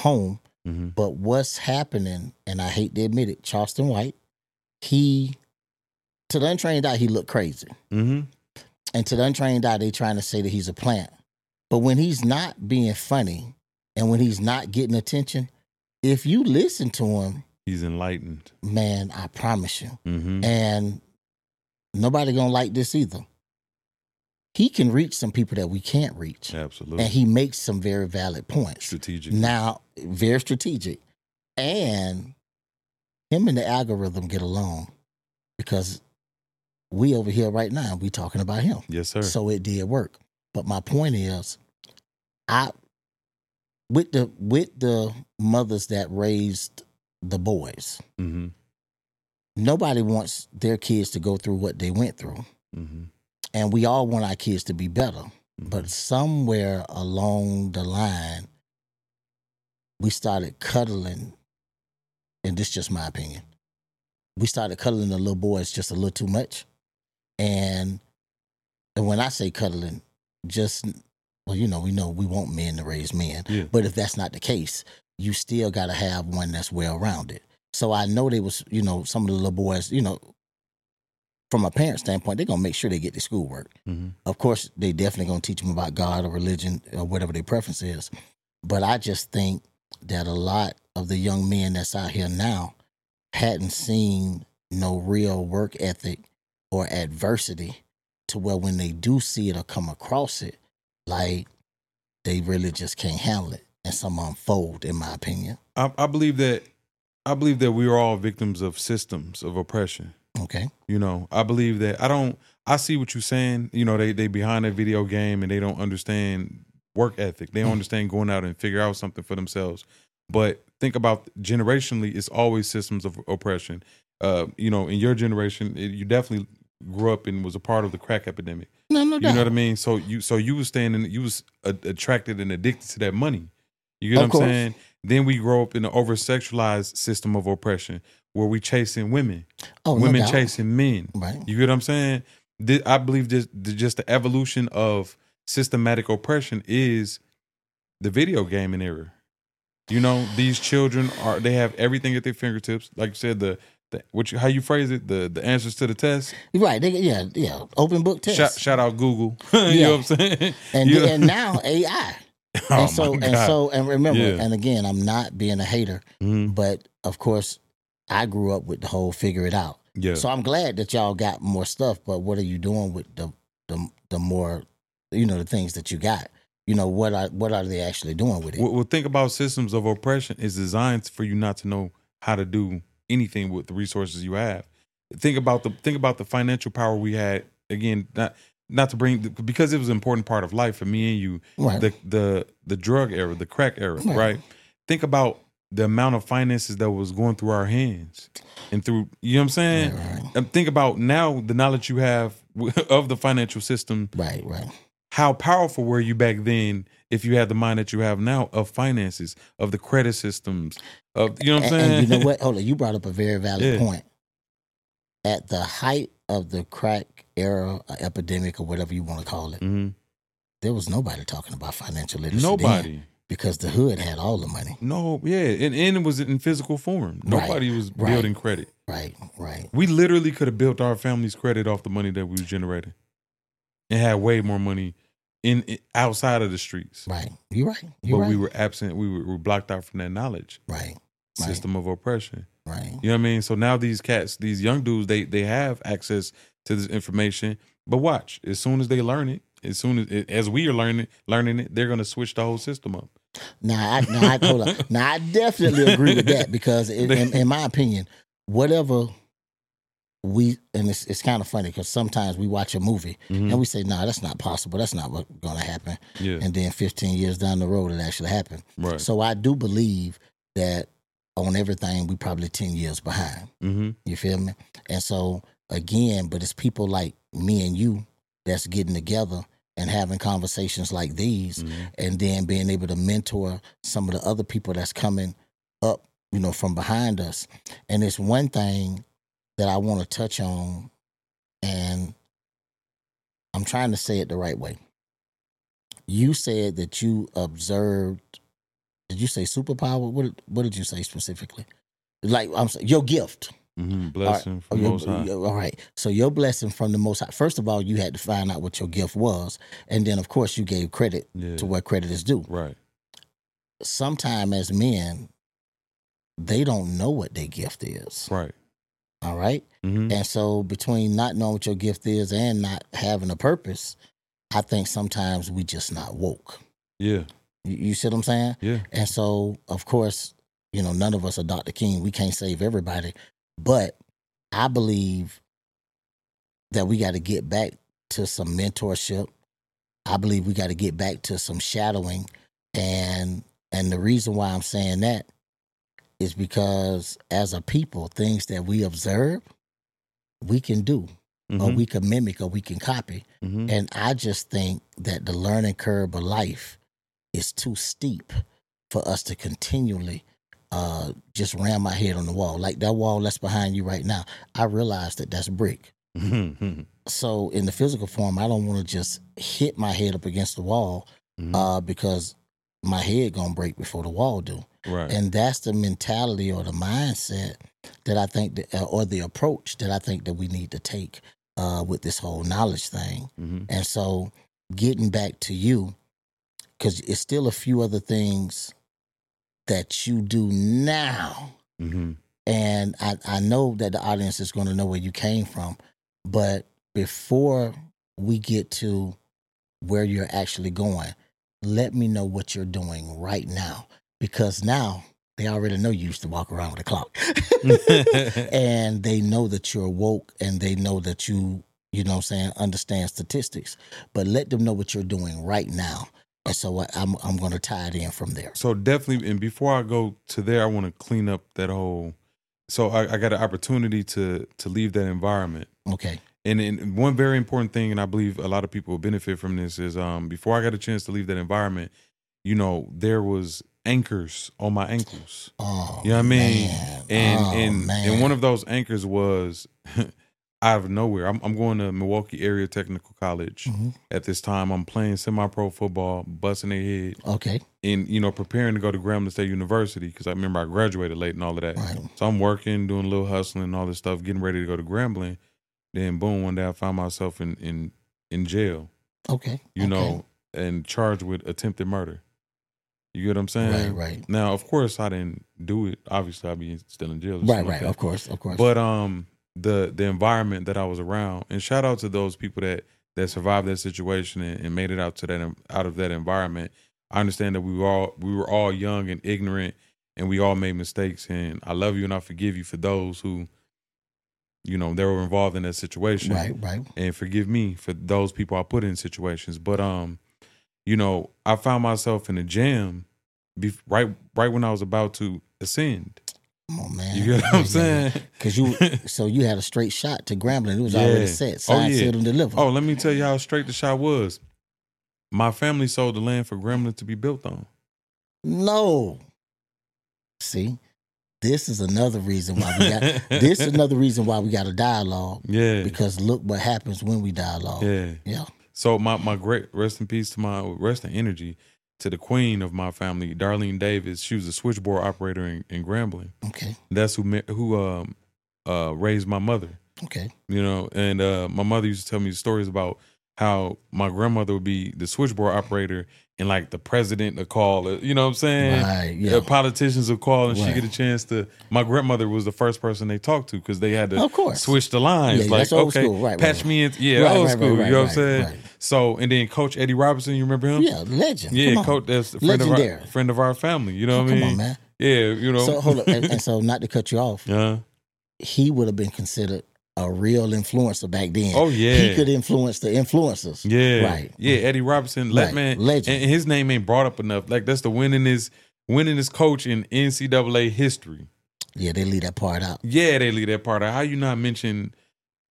home. Hmm But what's happening, and I hate to admit it, Charleston White, he, to the untrained eye, he looked crazy. hmm And to the untrained eye, they're trying to say that he's a plant. But when he's not being funny and when he's not getting attention, if you listen to him, He's enlightened. man, I promise you. hmm And nobody gonna like this either. He can reach some people that we can't reach. Absolutely. And he makes some very valid points. Strategic. Now, very strategic. And him and the algorithm get along because we over here right now, we talking about him. yes, sir. So it did work. But my point is, I with the with the mothers that raised the boys, hmm nobody wants their kids to go through what they went through. hmm And we all want our kids to be better. Mm-hmm. But somewhere along the line, we started cuddling, and this is just my opinion. We started cuddling the little boys just a little too much. And and when I say cuddling, just well, you know, we know we want men to raise men. Yeah. But if that's not the case, you still gotta have one that's well rounded. So I know they was, you know, some of the little boys, you know, from a parent standpoint, they're gonna make sure they get their schoolwork. hmm Of course, they definitely gonna teach them about God or religion or whatever their preference is. But I just think that a lot of the young men that's out here now hadn't seen no real work ethic or adversity to where when they do see it or come across it, like they really just can't handle it. And some unfold, in my opinion. I, I believe that. I believe that we are all victims of systems of oppression. Okay. You know, I believe that I don't. I see what you're saying. You know, they they behind a video game and they don't understand work ethic. They don't understand going out and figure out something for themselves. But think about generationally, it's always systems of oppression. Uh, you know, in your generation, it, you definitely grew up and was a part of the crack epidemic. No, no You doubt. know what I mean? So you so you was staying in you was a, attracted and addicted to that money. You get Of what I'm course. saying? Then we grow up in an over sexualized system of oppression where we chasing women, oh, women doubt. chasing men. Right. You get what I'm saying? Thi- I believe this the- just the evolution of systematic oppression is the video gaming era. You know, these children are they have everything at their fingertips. Like you said, the, the what/how you phrase it, the the answers to the test. Right. They, yeah, yeah. Open book test. Shout, shout out Google. [LAUGHS] you Yeah. know what I'm saying? and, know- and now [LAUGHS] AI. oh and so and so and remember Yeah. and again i'm not being a hater Mhm. but of course i grew up with the whole figure it out yeah, so i'm glad that y'all got more stuff but what are you doing with the the, the more you know the things that you got you know what are what are they actually doing with it Well, think about systems of oppression is designed for you not to know how to do anything with the resources you have. Think about the think about the financial power we had. Again, not not to bring because it was an important part of life for me and you. right The the the drug era, the crack era, Right. right? Think about the amount of finances that was going through our hands and through. You know what I'm saying? right right And think about now the knowledge you have [LAUGHS] of the financial system right, right. how powerful were you back then if you had the mind that you have now of finances, of the credit systems, of you know what I'm saying? and you know what hold on you brought up a very valid Yeah. point at the height of the crack era uh, epidemic or whatever you want to call it, hmm there was nobody talking about financial literacy. then Nobody. Because the hood had all the money. No, yeah, and, and it was in physical form. Right, Nobody was right. building credit. Right, right. We literally could have built our family's credit off the money that we was generating, and had way more money in, in- outside of the streets. Right. You're right. But You're right. we were absent. We were, were blocked out from that knowledge right. Right. system of oppression. Right. You know what I mean? So now these cats, these young dudes, they they have access to this information. But watch, as soon as they learn it, as soon as as we are learning learning it, they're gonna switch the whole system up. Now, I, now, I, hold on. Now, I definitely agree with that because, in, in, in my opinion, whatever we and it's it's kind of funny because sometimes we watch a movie Mhm. and we say, "No, that's not possible. That's not what's going to happen." Yeah, And then 15 years down the road, it actually happened. right. So I do believe that on everything, we probably 10 years behind. hmm You feel me? And so again, but it's people like me and you that's getting together and having conversations like these hmm and then being able to mentor some of the other people that's coming up, you know, from behind us. And it's one thing that I want to touch on, and I'm trying to say it the right way. You said that you observed. Did you say superpower? What what did you say specifically? Like I'm saying, your gift. Hmm Blessing Oh, from your- Most High. your- all right. So your blessing from the Most High. First of all, you had to find out what your gift was, and then of course you gave credit Yeah, to where credit is due. right. Sometime as men, they don't know what their gift is. Right. All right. hmm And so between not knowing what your gift is and not having a purpose, I think sometimes we just not woke. Yeah. You, you see what I'm saying? Yeah. And so, of course, you know, none of us are Dr. King. We can't save everybody. But I believe that we got to get back to some mentorship. I believe we got to get back to some shadowing. And and the reason why I'm saying that is because as a people, things that we observe, we can do, or Mhm. we can mimic, or we can copy. Mhm. And I just think that the learning curve of life is too steep for us to continually uh, just ram my head on the wall. Like that wall that's behind you right now, I realize that that's brick. Mhm. So in the physical form, I don't want to just hit my head up against the wall Mhm. uh, because my head gonna break before the wall do. right. And that's the mentality or the mindset that I think, that, uh, or the approach that I think that we need to take uh, with this whole knowledge thing. hmm And so getting back to you, because it's still a few other things that you do now. hmm And I, I know that the audience is going to know where you came from. But before we get to where you're actually going, let me know what you're doing right now. Because now they already know you used to walk around with a clock. [LAUGHS] [LAUGHS] and they know that you're woke and they know that you, you know what I'm saying, understand statistics. But let them know what you're doing right now. And so I'm I'm gonna tie it in from there. So definitely, and before I go to there, I want to clean up that whole. So I, I got an opportunity to to leave that environment, Okay. and, and one very important thing, and I believe a lot of people will benefit from this is, um, before I got a chance to leave that environment, you know, there was anchors on my ankles. Oh You know what I mean? man. and oh, and man. and one of those anchors was [LAUGHS] out of nowhere. I'm, I'm going to Milwaukee Area Technical College Mhm. at this time. I'm playing semi-pro football, busting their head, Okay. and you know preparing to go to Grambling State University because I remember I graduated late and all of that. Right. So I'm working, doing a little hustling and all this stuff, getting ready to go to Grambling. Then boom, one day I found myself in in in jail. Okay. You okay. know, and charged with attempted murder. You get what I'm saying? Right, right. Now, of course, I didn't do it. Obviously, I'd be still in jail. Right, like right. Of course, of course. But um, the the environment that I was around, and shout out to those people that that survived that situation and, and made it out to that out of that environment. I understand that we were all we were all young and ignorant, and we all made mistakes. And I love you and I forgive you for those who, you know, they were involved in that situation right, right. and forgive me for those people I put in situations. But um, you know, I found myself in a jam, be, right right when I was about to ascend. Come on, man. You get what I'm saying? Because you, [LAUGHS] so you had a straight shot to Grambling. It was Yeah. already set. Oh, Signed, yeah. sealed, and delivered. oh, let me tell you how straight the shot was. My family sold the land for Grambling to be built on. no. See, this is another reason why we got this is [LAUGHS] another reason why we got a dialogue Yeah. because look what happens when we dialogue. yeah. Yeah. So my my great rest in peace to my rest in energy to the queen of my family, Darlene Davis. She was a switchboard operator in, in Grambling. Okay. That's who who um uh raised my mother. Okay. You know, and uh my mother used to tell me stories about how my grandmother would be the switchboard operator and like the president would call. You know what I'm saying? Right. The Yeah. politicians would call and she Right. get a chance to. My grandmother was the first person they talked to because they had to Of course. switch the lines. Yeah, like, that's old okay, school. Right, patch right, me in. Yeah, old school. you know what I'm saying? So, and then Coach Eddie Robinson, you remember him? Yeah. Legend. Yeah, Come coach. That's a friend of our friend of our family. You know oh, what I Come mean? on, man. Yeah, you know. So hold up, and, and [LAUGHS] so not to cut you off, yeah. he would have been considered a real influencer back then. Oh yeah. he could influence the influencers. Yeah, right. Yeah, Eddie Robinson, Right. let man, Legend. and his name ain't brought up enough. Like that's the winningest, winningest coach in NCAA history. Yeah, they leave that part out. Yeah, they leave that part out. How you not mention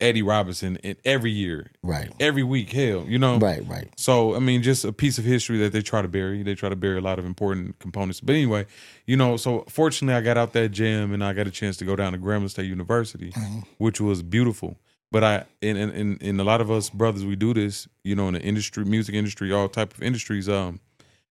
Eddie Robinson in every year, Right. every week? Hell, you know. Right. Right. So I mean, just a piece of history that they try to bury. They try to bury a lot of important components. But anyway, you know, so fortunately, I got out that gym and I got a chance to go down to Grambling State University, Mhm. which was beautiful. But I and and and a lot of us brothers, we do this, you know, in the industry, music industry, all type of industries. Um,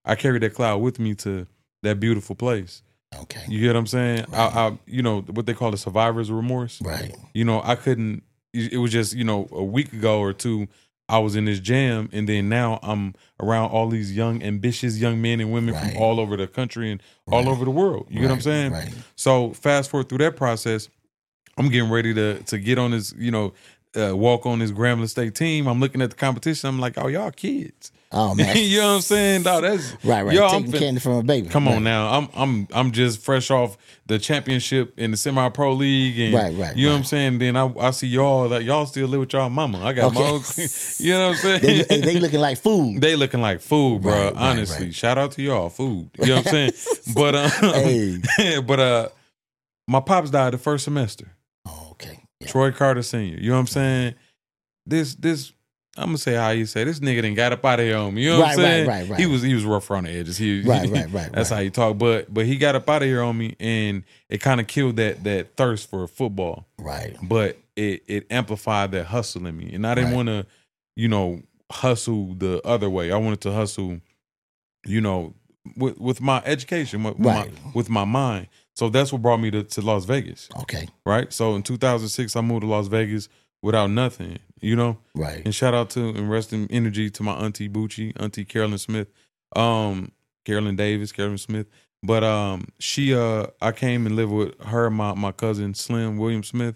I carried that cloud with me to that beautiful place. Okay. You get what I'm saying? I, I, you know, what they call the survivor's remorse Right. you know, I couldn't. It was just you know a week ago or two, I was in this jam, and then now I'm around all these young, ambitious young men and women Right. from all over the country and all over the world. You get what I'm saying? Right. So fast forward through that process, I'm getting ready to to get on this, you know, uh, walk on this Grambling State team. I'm looking at the competition. I'm like, oh y'all kids. Oh [LAUGHS] man. you know what I'm saying? Dog, that's Right. Right. Yo, Taking fin- candy from a baby. Come right. on now, I'm I'm I'm just fresh off the championship in the semi pro league, and Right, right, you know what. I'm saying. Then I I see y'all that y'all still live with y'all mama. I got my own, [LAUGHS] you know what I'm saying. they looking like food. They looking like food, bro. Right, right, honestly, right. shout out to y'all, food. You know what I'm saying. [LAUGHS] but um, Hey. but uh, my pops died the first semester. Yeah. Troy Carter Senior. You know what I'm saying. This this. I'm gonna say how you say this nigga done got up out of here on me. You know what I'm Right, right, saying? right, right. He was he was rough around the edges. He, Right, he- right, right, That's right. how he talk. But but he got up out of here on me, and it kind of killed that that thirst for football. Right. But it it amplified that hustle in me, and I didn't Right. want to, you know, hustle the other way. I wanted to hustle, you know, with with my education, with, Right. my with my mind. So that's what brought me to, to Las Vegas, Okay. right? So in 2006, I moved to Las Vegas without nothing, you know. Right. And shout out to and rest in energy to my auntie Bucci, auntie Carolyn Smith, um, Carolyn Davis, Carolyn Smith. But um, she uh, I came and lived with her, and my my cousin Slim William Smith,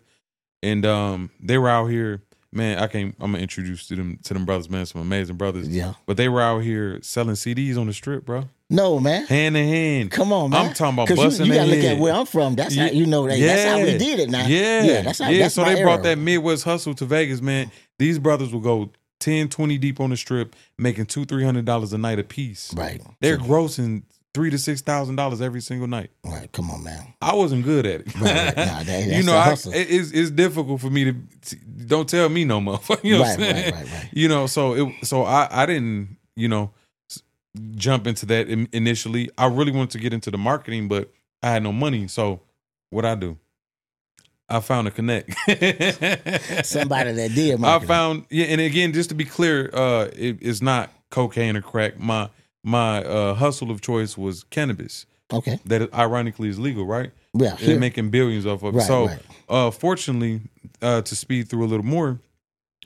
and um, they were out here. Man, I came. I'm gonna introduce to them to them brothers, man. Some amazing brothers. Yeah. But they were out here selling CDs on the strip, bro, No, man. hand in hand. Come on, man. I'm talking about busting you, you gotta look at where I'm from. That's how Yeah. you know that, that's how we did it now. Yeah. Yeah, that's how yeah. that's so they brought era. that Midwest hustle to Vegas, man. These brothers will go 10, 20 deep on the strip, making two, three hundred dollars a night a piece. Right. They're grossing three to six thousand dollars every single night. Right. Come on, man. I wasn't good at it. Right, right. Nah, that- [LAUGHS] you know, I, it- it's it's difficult for me to don't tell me no more. [LAUGHS] you know what I'm saying? right, right, right. You know, so it so I I didn't you know jump into that in, initially. I really wanted to get into the marketing, but I had no money. So what I do? I found a connect. [LAUGHS] Somebody that did I found yeah, and again, just to be clear, uh, it, it's not cocaine or crack. My my uh, hustle of choice was cannabis. Okay. That ironically is legal, right? Yeah. They're making billions off of it. Right, so, right. uh, fortunately, uh, to speed through a little more,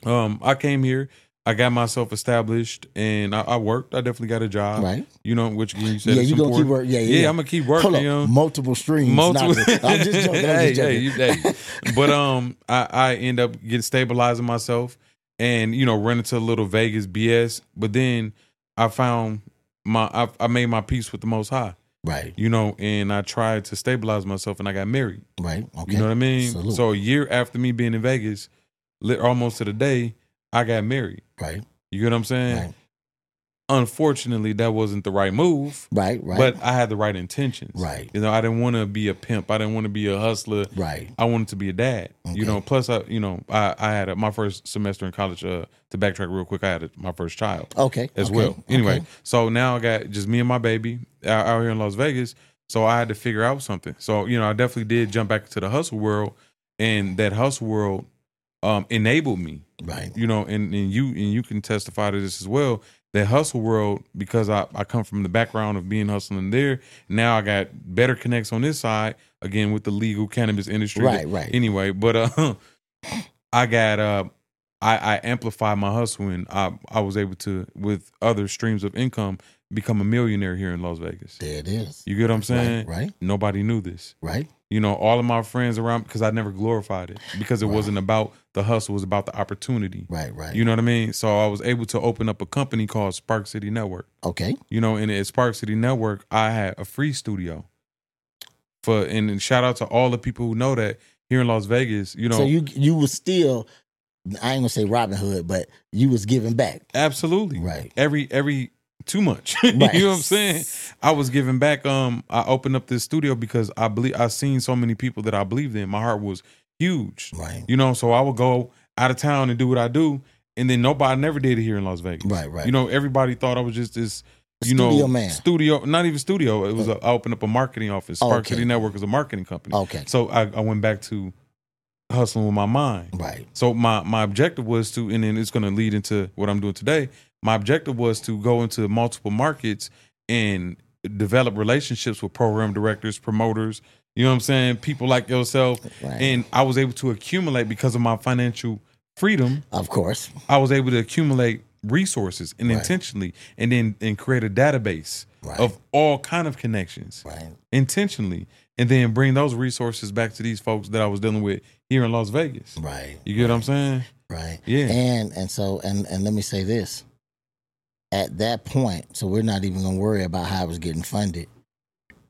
um, I came here. I got myself established, and I, I worked. I definitely got a job. Right. You know, which again, you said Yeah, you gonna keep working. Yeah, yeah. Yeah, I'm gonna keep working. Hold. You know, Multiple streams. Multiple. I'm just joking. I'm [LAUGHS] hey, just hey, joking. you- hey. But um, I I end up getting stabilizing myself, and you know, run into a little Vegas BS. But then I found my I, I made my peace with the Most High. Right. You know, and I tried to stabilize myself, and I got married. Right. Okay. You know what I mean? Salute. So a year after me being in Vegas, almost to the day, I got married. right. You get what I'm saying? Right. Unfortunately, that wasn't the right move, Right. Right. but I had the right intentions. Right. You know, I didn't want to be a pimp. I didn't want to be a hustler. right. I wanted to be a dad. Okay. You know, plus I, you know, I, I had a, my first semester in college. Uh, to backtrack real quick, I had a, my first child Okay. as okay, well. Anyway, okay. so now I got just me and my baby out, out here in Las Vegas. So I had to figure out something. So you know, I definitely did jump back into the hustle world, and that hustle world um, enabled me. Right. You know, and, and you and you can testify to this as well. That hustle world, because I, I come from the background of being hustling there. Now I got better connects on this side again with the legal cannabis industry. Right, right. Anyway, but uh, [LAUGHS] I got uh, I, I amplified my hustle and I I was able to with other streams of income become a millionaire here in Las Vegas. There it is. You get what I'm saying? Right, right. Nobody knew this. Right. You know, all of my friends around because I never glorified it because it Right. wasn't about the hustle, it was about the opportunity. Right. Right. You know what I mean? So I was able to open up a company called Spark City Network. okay. You know, and at Spark City Network, I had a free studio. For and, and shout out to all the people who know that here in Las Vegas, you know, so you you was still I ain't gonna say Robin Hood, but you was giving back. absolutely Right. every every too much. [LAUGHS] you know what I'm saying? I was giving back. Um, I opened up this studio because I believe I seen so many people that I believed in. My heart was huge. Right. You know, so I would go out of town and do what I do, and then nobody never did it here in Las Vegas. Right, right. You know, everybody thought I was just this. You Studio know, man. studio, not even studio. It was a, I opened up a marketing office. Oh, Spark okay. City Network is a marketing company. Okay. So I, I went back to hustling with my mind. Right. So my my objective was to, and then it's going to lead into what I'm doing today. My objective was to go into multiple markets and develop relationships with program directors, promoters. You know what I'm saying? People like yourself, Right. and I was able to accumulate because of my financial freedom. Of course. I was able to accumulate resources and Right. intentionally, and then and create a database Right. of all kind of connections Right. intentionally, and then bring those resources back to these folks that I was dealing with here in Las Vegas. Right. You get what I'm saying? Right. Yeah. And and so and and let me say this. At that point, so we're not even gonna worry about how it was getting funded.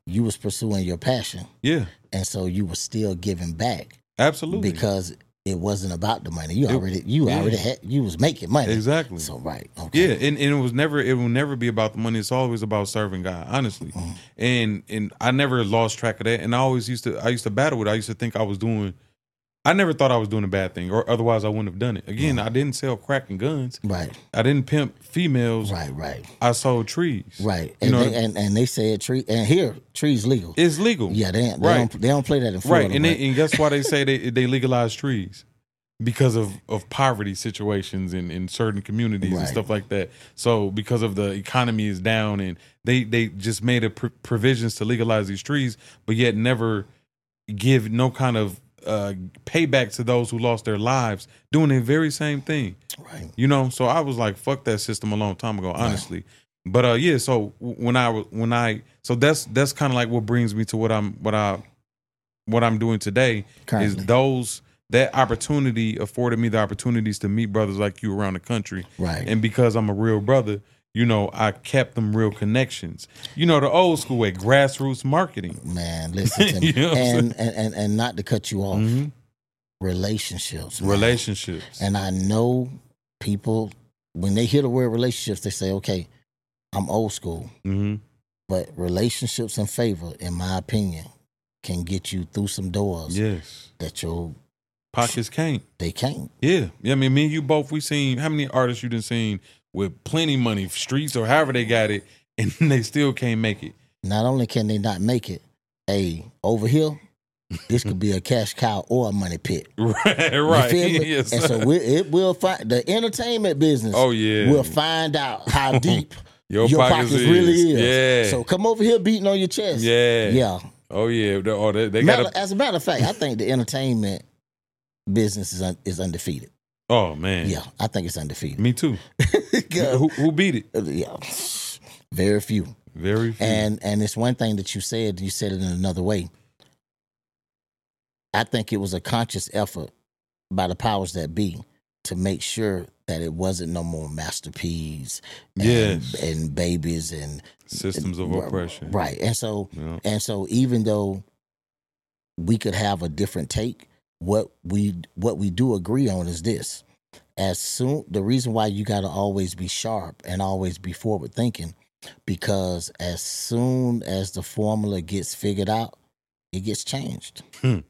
You was pursuing your passion, Yeah, and so you were still giving back absolutely. because it wasn't about the money. You It- already you yeah. already had you was making money. exactly. So right. Okay. Yeah, and, and it was never it will never be about the money. It's always about serving God, honestly. Mhm. And and I never lost track of that. And I always used to I used to battle with it. I used to think I was doing I never thought I was doing a bad thing, or otherwise I wouldn't have done it. Again, I didn't sell crack and guns. Right. I didn't pimp females. Right. Right. I sold trees. Right. You And know, they, and, and they said tree and here trees legal. it's legal. Yeah, they, they Right. don't they don't play that in Florida. right. And, but- they, and guess why they say they they legalize trees? Because of, of poverty situations in, in certain communities and stuff like that. So because of the economy is down and they they just made a pr- provisions to legalize these trees, but yet never give no kind of uh, payback to those who lost their lives doing the very same thing. right. You know, so I was like, "Fuck that system" a long time ago, honestly. But uh, yeah. So when I was- when I so that's that's kind of like what brings me to what I'm what I what I'm doing today Currently. is those that opportunity afforded me the opportunities to meet brothers like you around the country, Right. and because I'm a real brother. You know, I kept them real connections. You know, the old school way, grassroots marketing. Man, listen to [LAUGHS] me. You know and, and and and not to cut you off. Mhm. Relationships. man. Relationships. And I know people when they hear the word relationships, they say, "Okay, I'm old school." hmm But relationships and favor, in my opinion, can get you through some doors Yes. that your Pockets can't. they can't. Yeah, yeah. I mean, me and you both. We seen how many artists you done seen with plenty money, streets or however they got it, [LAUGHS] and they still can't make it. Not only can they not make it, hey, over here, this could be a cash cow or a money pit. [LAUGHS] Right, right. [LAUGHS] yes. And so we, it will find the entertainment business. oh yeah. we'll find out how deep your, your pockets, pockets really is. Yeah. So come over here beating on your chest. yeah. Yeah. Oh yeah. Oh, they, they Matter- got. as a matter of fact, I think the entertainment business is un, is undefeated. Oh man. Yeah, I think it's undefeated. Me too. Yeah. who, who beat it? Uh, yeah. Very few. Very few. And and it's one thing that you said, you said it in another way. I think it was a conscious effort by the powers that be to make sure that it wasn't no more Master P's and, Yes. and babies and Systems of oppression. right. And so Yeah. and so even though we could have a different take, what we what we do agree on is this. As soon the reason why you gotta always be sharp and always be forward thinking, because as soon as the formula gets figured out, it gets changed. [LAUGHS]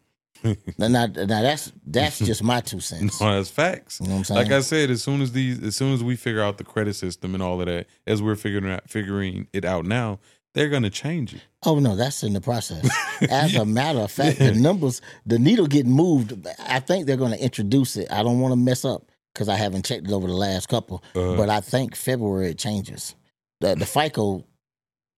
Hmm. now, now, now that's that's just my two [LAUGHS] cents. No, that's facts. You know what I'm saying? Like I said, as soon as these, as soon as we figure out the credit system and all of that, as we're figuring out, figuring it out now, they're gonna change it. Oh no, that's in the process. [LAUGHS] As a matter of fact, the numbers, the needle getting moved. I think they're going to introduce it. I don't want to mess up because I haven't checked it over the last couple. Uh, but I think February it changes. The the FICO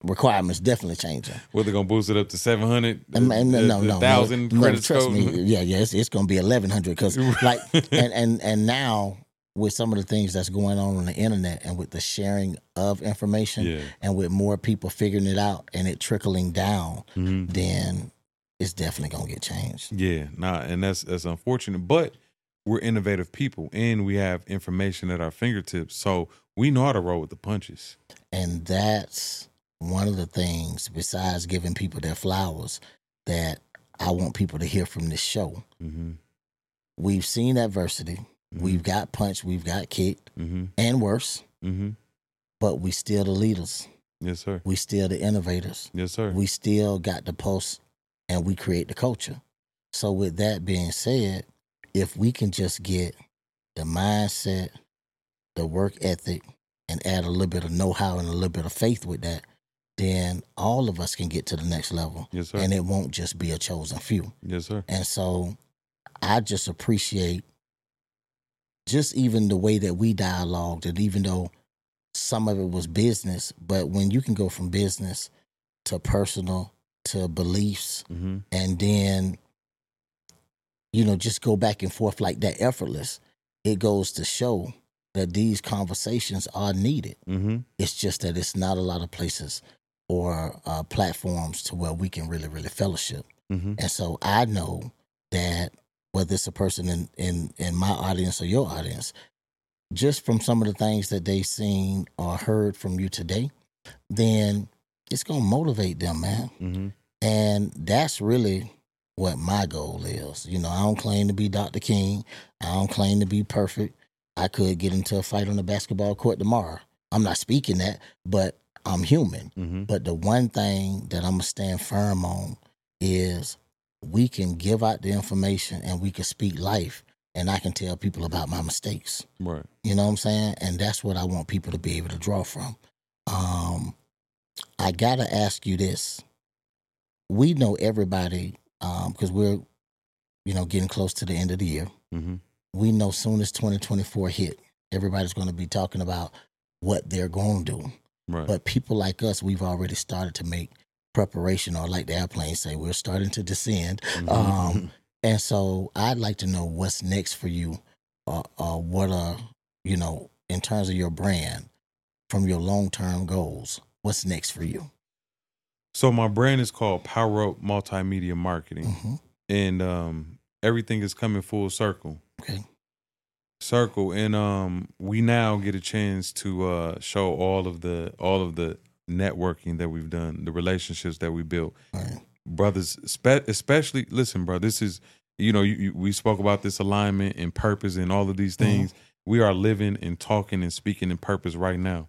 requirements definitely changing. What they're gonna boost it up to seven hundred? No, no, no, thousand no, credit trust score. me. Yeah, yeah, it's, it's going to be eleven hundred because [LAUGHS] like and and and now with some of the things that's going on on the internet and with the sharing of information Yeah. and with more people figuring it out and it trickling down, Mhm. then it's definitely going to get changed. Yeah, nah, and that's that's unfortunate. But we're innovative people, and we have information at our fingertips, so we know how to roll with the punches. And that's one of the things, besides giving people their flowers, that I want people to hear from this show. Mm-hmm. We've seen adversity. We've got punched, we've got kicked, Mm-hmm. and worse, Mm-hmm. but we still the leaders. Yes, sir. We still the innovators. Yes, sir. We still got the pulse and we create the culture. So with that being said, if we can just get the mindset, the work ethic, and add a little bit of know-how and a little bit of faith with that, then all of us can get to the next level. yes, sir. And it won't just be a chosen few. yes, sir. And so I just appreciate just even the way that we dialogued, and even though some of it was business, but when you can go from business to personal to beliefs, Mm-hmm. and then, you know, just go back and forth like that effortless, it goes to show that these conversations are needed. Mm-hmm. It's just that it's not a lot of places or uh, platforms to where we can really, really fellowship. Mm-hmm. And so I know that whether it's a person in, in, in my audience or your audience, just from some of the things that they've seen or heard from you today, then it's going to motivate them, man. Mm-hmm. And that's really what my goal is. You know, I don't claim to be Dr. King. I don't claim to be perfect. I could get into a fight on the basketball court tomorrow. I'm not speaking that, but I'm human. Mm-hmm. But the one thing that I'm gonna stand firm on is we can give out the information and we can speak life and I can tell people about my mistakes. Right. You know what I'm saying? And that's what I want people to be able to draw from. Um, I gotta ask you this. We know everybody because we're, you know, getting close to the end of the year. Mm-hmm. We know soon as 2024 hit, everybody's going to be talking about what they're going to do. Right. But people like us, we've already started to make preparation, or like the airplanes say, we're starting to descend. Mhm. Um, [LAUGHS] and so I'd like to know what's next for you, or, or what are, you know, in terms of your brand, from your long term goals, what's next for you? So my brand is called Power Up Multimedia Marketing, hmm and um, everything is coming full circle. Okay. circle. And um we now get a chance to uh show all of the all of the networking that we've done the relationships that we built. Right. brothers spe- especially listen bro this is you know you, you, we spoke about this alignment and purpose and all of these things. We are living and talking and speaking in purpose right now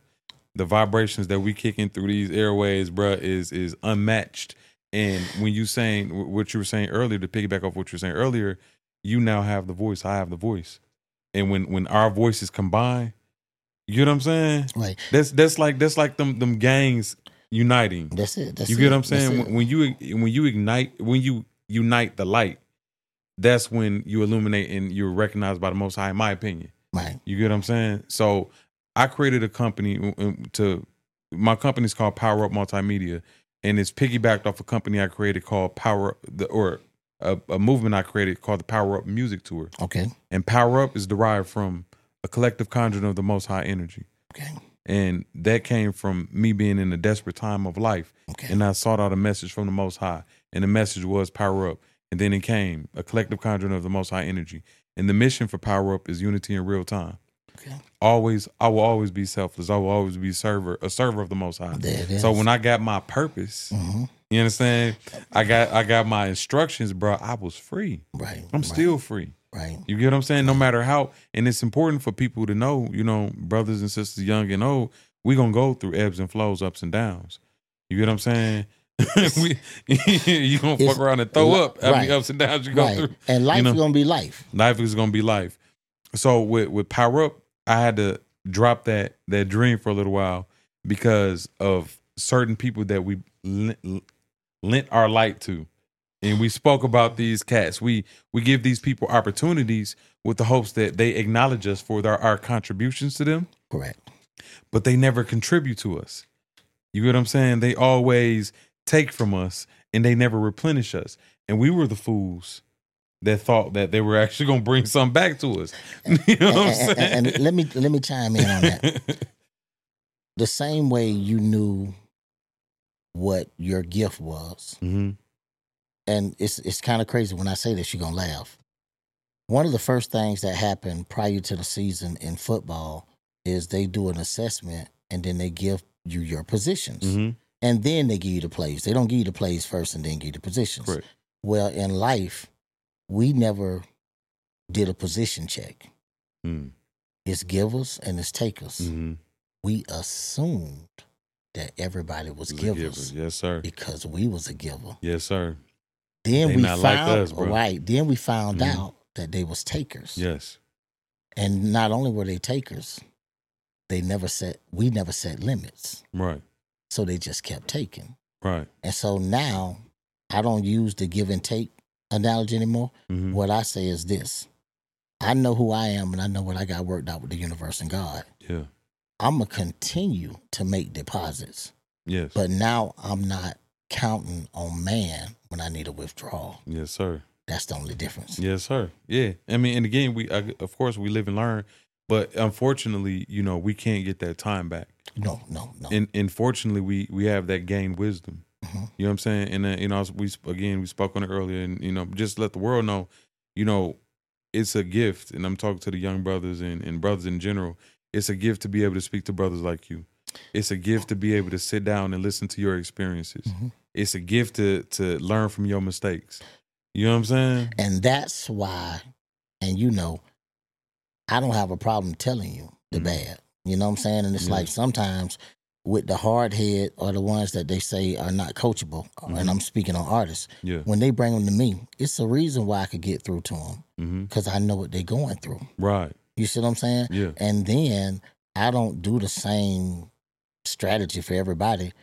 the vibrations that we kicking through these airways bro is is unmatched and when you saying what you were saying earlier to piggyback off what you were saying earlier you now have the voice i have the voice and when when our voices combine you know what i'm saying Right. that's that's like that's like them them gangs uniting That's it. That's you it. get what I'm saying? it. When, when you when you ignite when you unite the light, that's when you illuminate and you're recognized by the Most High. In my opinion, Right. you get what I'm saying. So I created a company to my company is called Power Up Multimedia, and it's piggybacked off a company I created called Power the or a, a movement I created called the Power Up Music Tour. Okay. And Power Up is derived from a collective conjuring of the Most High energy. Okay. And that came from me being in a desperate time of life Okay. and I sought out a message from the Most High, and the message was power up. And then it came a collective conjuring of the Most High energy, and the mission for power up is unity in real time. Okay. Always, I will always be selfless. I will always be server, a server of the Most High. There it is. So when I got my purpose, hmm you understand? I got I got my instructions, bro. I was free. Right. I'm right, still free. right. You get what I'm saying? No matter how, and it's important for people to know, you know, brothers and sisters, young and old, we gonna go through ebbs and flows, ups and downs. You get what I'm saying? [LAUGHS] we, [LAUGHS] you gonna fuck around and throw up how many right. ups and downs you go Right. through. And life know. is gonna be life. Life is gonna be life. So with with power up, I had to drop that that dream for a little while because of certain people that we lent, lent our light to, and we spoke about these cats. We we give these people opportunities with the hopes that they acknowledge us for their, our contributions to them, Correct. but they never contribute to us. You get what I'm saying? They always take from us, and they never replenish us. And we were the fools that thought that they were actually going to bring something back to us. [LAUGHS] You know what I'm saying? and- and let me let me chime in on that. [LAUGHS] the same way you knew what your gift was, hmm and it's it's kind of crazy when I say this, you're gonna laugh. One of the first things that happened prior to the season in football is they do an assessment and then they give you your positions. hmm And then they give you the plays. They don't give you the plays first and then give you the positions. Correct. Well, in life, we never did a position check. Mm. It's givers and it's takers. hmm We assumed that everybody was givers Yes, sir. because we was a giver. Yes, sir. Then They we not like found us, right. Then we found Mhm. out that they was takers. Yes. And not only were they takers, they never set we never set limits. Right. So they just kept taking. Right. And so now I don't use the give and take analogy anymore. hmm What I say is this. I know who I am and I know what I got worked out with the universe and God. Yeah. I'm gonna continue to make deposits. Yes. But now I'm not counting on man when I need a withdrawal. yes, sir. That's the only difference. Yes, sir. Yeah. I mean, and again, we I, of course we live and learn, but unfortunately, you know, we can't get that time back. No, no, no. And unfortunately, we we have that gained wisdom. You know what I'm saying? And uh, you know, we again we spoke on it earlier, and you know, just let the world know, you know, it's a gift. And I'm talking to the young brothers and, and brothers in general. It's a gift to be able to speak to brothers like you. It's a gift to be able to sit down and listen to your experiences. Mhm. It's a gift to to learn from your mistakes. You know what I'm saying? And that's why, and you know, I don't have a problem telling you the Mhm. bad. You know what I'm saying? And it's Yeah. like sometimes with the hard head are the ones that they say are not coachable, Mhm. and I'm speaking on artists, Yeah. when they bring them to me, it's a reason why I could get through to them because I know what they're going through. Right. You see what I'm saying? Yeah. And then I don't do the same strategy for everybody.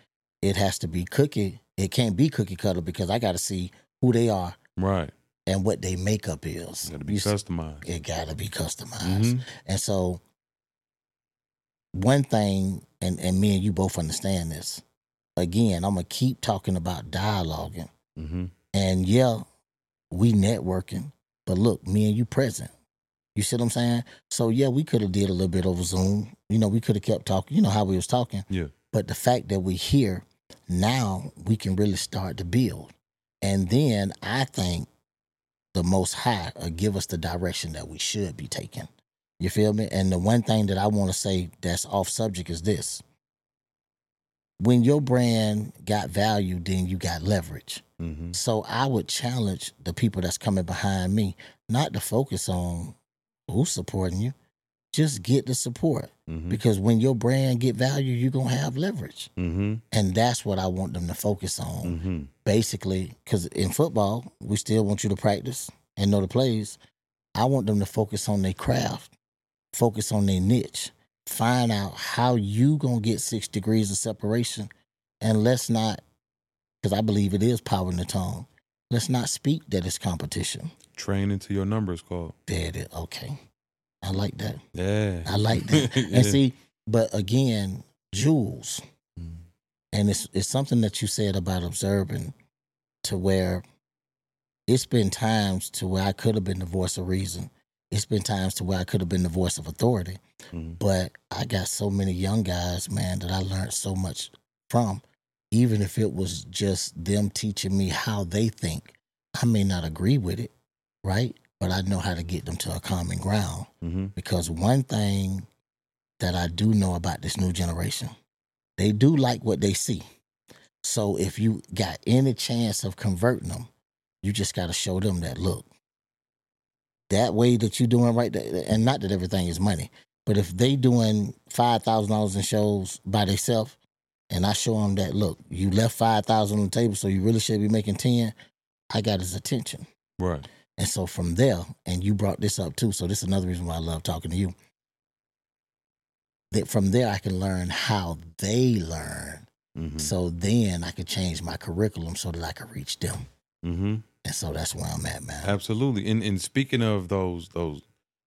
It has to be cookie. It can't be cookie cutter because I got to see who they are Right. and what their makeup is. Got to be You see- customized. it got to be customized. Mhm. And so, one thing, and, and me and you both understand this. Again, I'm gonna keep talking about dialoguing, hmm and yeah, we networking. But look, me and you present. You see what I'm saying? So yeah, we could have did a little bit over Zoom. You know, we could have kept talking. You know how we was talking. Yeah. But the fact that we here now, we can really start to build. And then I think the Most High will give us the direction that we should be taking. You feel me? And the one thing that I want to say that's off subject is this: when your brand got value, then you got leverage. hmm So I would challenge the people that's coming behind me not to focus on who's supporting you. Just get the support hmm because when your brand get value, you're gonna have leverage, hmm and that's what I want them to focus on. hmm Basically, because in football, we still want you to practice and know the plays. I want them to focus on their craft, focus on their niche, find out how you gonna get six degrees of separation, and let's not, because I believe it is power in the tongue. Let's not speak that it's competition. Train into your numbers called. There it is. Okay, I like that. Yeah. I like that. Yeah. [LAUGHS] And see, but again, jewels, Mm. and it's it's something that you said about observing to where it's been times to where I could have been the voice of reason. It's been times to where I could have been the voice of authority. Mhm. But I got so many young guys, man, that I learned so much from. Even if it was just them teaching me how they think. I may not agree with it, right? But I know how to get them to a common ground. Mhm. Because one thing that I do know about this new generation, they do like what they see. So if you got any chance of converting them, you just got to show them that look, that way that you're doing right there, and not that everything is money, but if they doing five thousand dollars in shows by themselves, and I show them that look, you left five thousand on the table, so you really should be making ten. I got his attention. Right. And so from there, and you brought this up too, so this is another reason why I love talking to you. That from there I can learn how they learn Mhm. So then I can change my curriculum so that I can reach them. Mhm. And so that's where I'm at, man. Absolutely. And and speaking of those those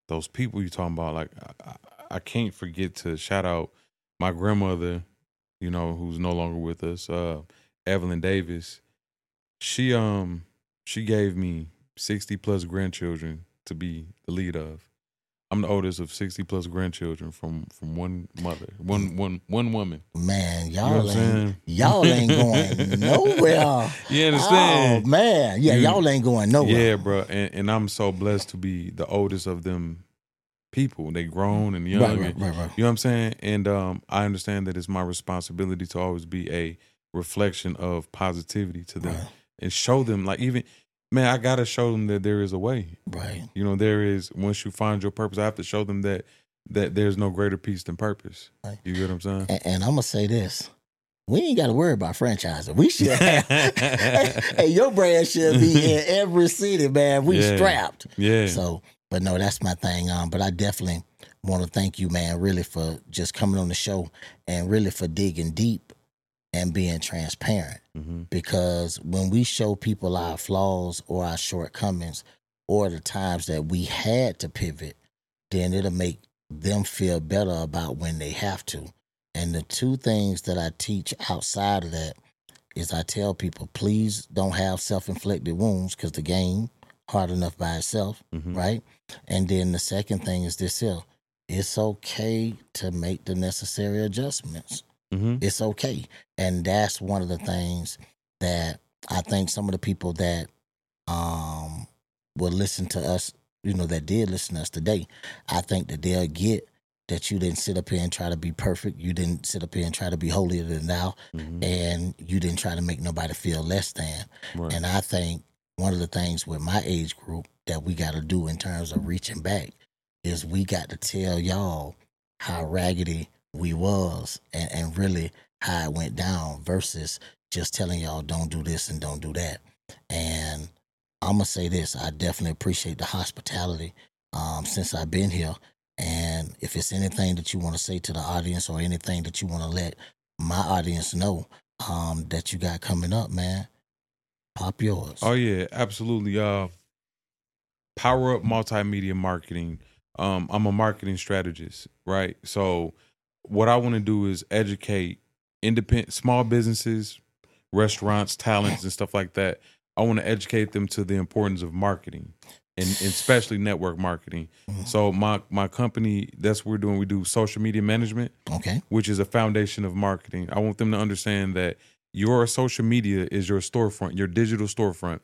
those people you talking about, like I, I- can't forget to shout out my grandmother, you know, who's no longer with us, uh, Evelyn Davis. She um she gave me sixty plus grandchildren to be the lead of. I'm the oldest of sixty plus grandchildren from from one mother, one one one woman. Man, You know y'all ain't y'all ain't [LAUGHS] going nowhere. You understand? Oh man, yeah, y'all ain't going nowhere. Yeah, bro, and, and I'm so blessed to be the oldest of them people. They grown and young. right, right, and- right, right. you know what I'm saying? And um, I understand that it's my responsibility to always be a reflection of positivity to them Right, and show them, like even man, I gotta show them that there is a way. right. You know, there is once you find your purpose, I have to show them that that there's no greater peace than purpose. Right. You get what I'm saying? And, and I'm gonna say this: we ain't got to worry about franchising. We should have. [LAUGHS] hey, your brand should be in every city, man. We Yeah. strapped. Yeah. So, but no, that's my thing. Um, but I definitely want to thank you, man, really for just coming on the show and really for digging deep and being transparent. hmm Because when we show people our flaws or our shortcomings or the times that we had to pivot, then it'll make them feel better about when they have to. And the two things that I teach outside of that is I tell people, please don't have self inflicted wounds because the game hard enough by itself hmm right? And then the second thing is this here. It's okay to make the necessary adjustments. Hmm It's okay. And that's one of the things that I think some of the people that um will listen to us, you know, that did listen to us today, I think that they'll get that you didn't sit up here and try to be perfect. You didn't sit up here and try to be holier than thou, hmm and you didn't try to make nobody feel less than. Right. And I think one of the things with my age group that we got to do in terms of reaching back is we got to tell y'all how raggedy we was and, and really how it went down versus just telling y'all don't do this and don't do that. And I'm gonna say this: I definitely appreciate the hospitality um, since I've been here. And if it's anything that you want to say to the audience or anything that you want to let my audience know um, that you got coming up, man, pop yours. Oh yeah, absolutely. Uh Power Up Multimedia Marketing. Um I'm a marketing strategist, right? So what I want to do is educate independent small businesses, restaurants, talents and stuff like that. I want to educate them to the importance of marketing and, and especially network marketing. Mhm. So my my company, that's what we're doing. We do social media management Okay. which is a foundation of marketing. I want them to understand that your social media is your storefront, your digital storefront.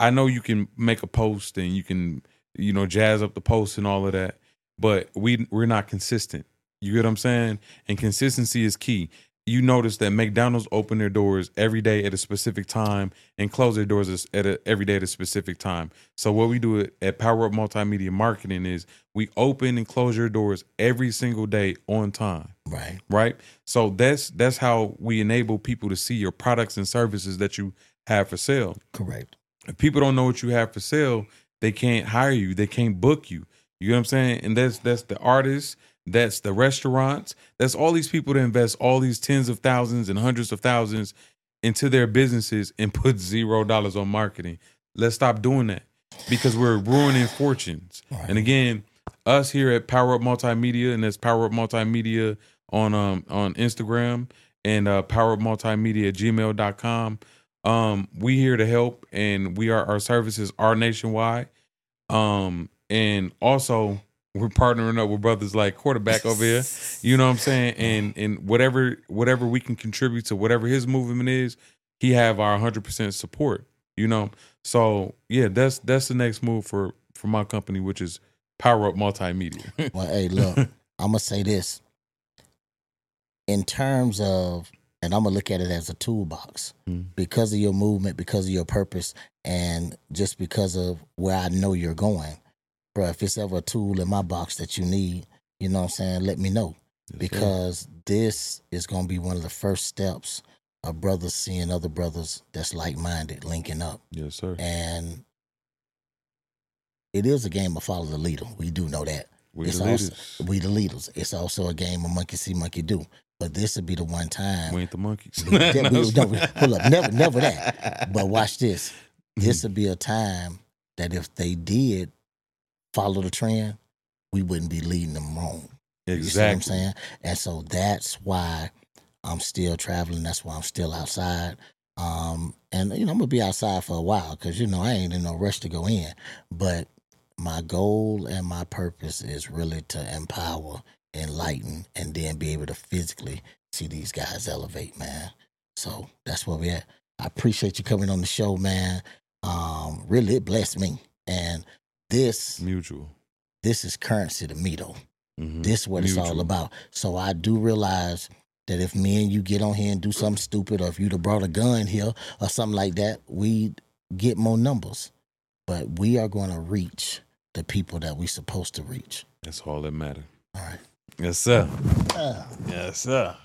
I know you can make a post and you can, you know, jazz up the post and all of that, but we we're not consistent. You get what I'm saying? And consistency is key. You notice that McDonald's open their doors every day at a specific time and close their doors at a, every day at a specific time. So what we do at- Power Up Multimedia Marketing is we open and close your doors every single day on time Right. right so that's that's how we enable people to see your products and services that you have for sale Correct. if people don't know what you have for sale they can't hire you they can't book you you know what i'm saying and that's that's the artists that's the restaurants that's all these people that invest all these tens of thousands and hundreds of thousands into their businesses and put zero dollars on marketing let's stop doing that because we're ruining fortunes Right. and again us here at Power Up Multimedia, and that's Power Up Multimedia on um on Instagram and uh Power Up Multimedia gmail.com. Um, we here to help and we are our services are nationwide. Um, and also we're partnering up with brothers like quarterback over here. You know what I'm saying? And and whatever whatever we can contribute to whatever his movement is, he have our 100% support. You know, so yeah, that's that's the next move for for my company, which is Power Up Multimedia. [LAUGHS] Well, hey, look, I'm gonna say this. In terms of, and I'm gonna look at it as a toolbox Mm. because of your movement, because of your purpose, and just because of where I know you're going, bro. If it's ever a tool in my box that you need, you know what I'm saying, let me know because this is gonna be one of the first steps of brothers seeing other brothers that's like minded linking up. yes, sir. And it is a game of follow the leader. We do know that. We it's the also- leaders. We the leaders. It's also a game of monkey see, monkey do. But this would be the one time. We ain't the monkeys. that [LAUGHS] we- [LAUGHS] no, hold up, never, never that. But watch this. [LAUGHS] This would be a time that if they did follow the trend, we wouldn't be leading them wrong. You see what I'm saying? And so that's why I'm still traveling. That's why I'm still outside. Um, and you know, I'm gonna be outside for a while because you know I ain't in no rush to go in. But my goal and my purpose is really to empower, enlighten, and then be able to physically see these guys elevate, man. So that's where we at. I appreciate you coming on the show, man. Um, really, it blessed me. And this, Mutual. this is currency to me, though. Mhm. This is what it's all about. So I do realize that if me and you get on here and do something stupid, or if you'd have brought a gun here or something like that, we get more numbers. But we are going to reach the people that we're supposed to reach. That's all that matter. All right. Yes, sir. Uh, Yes, sir.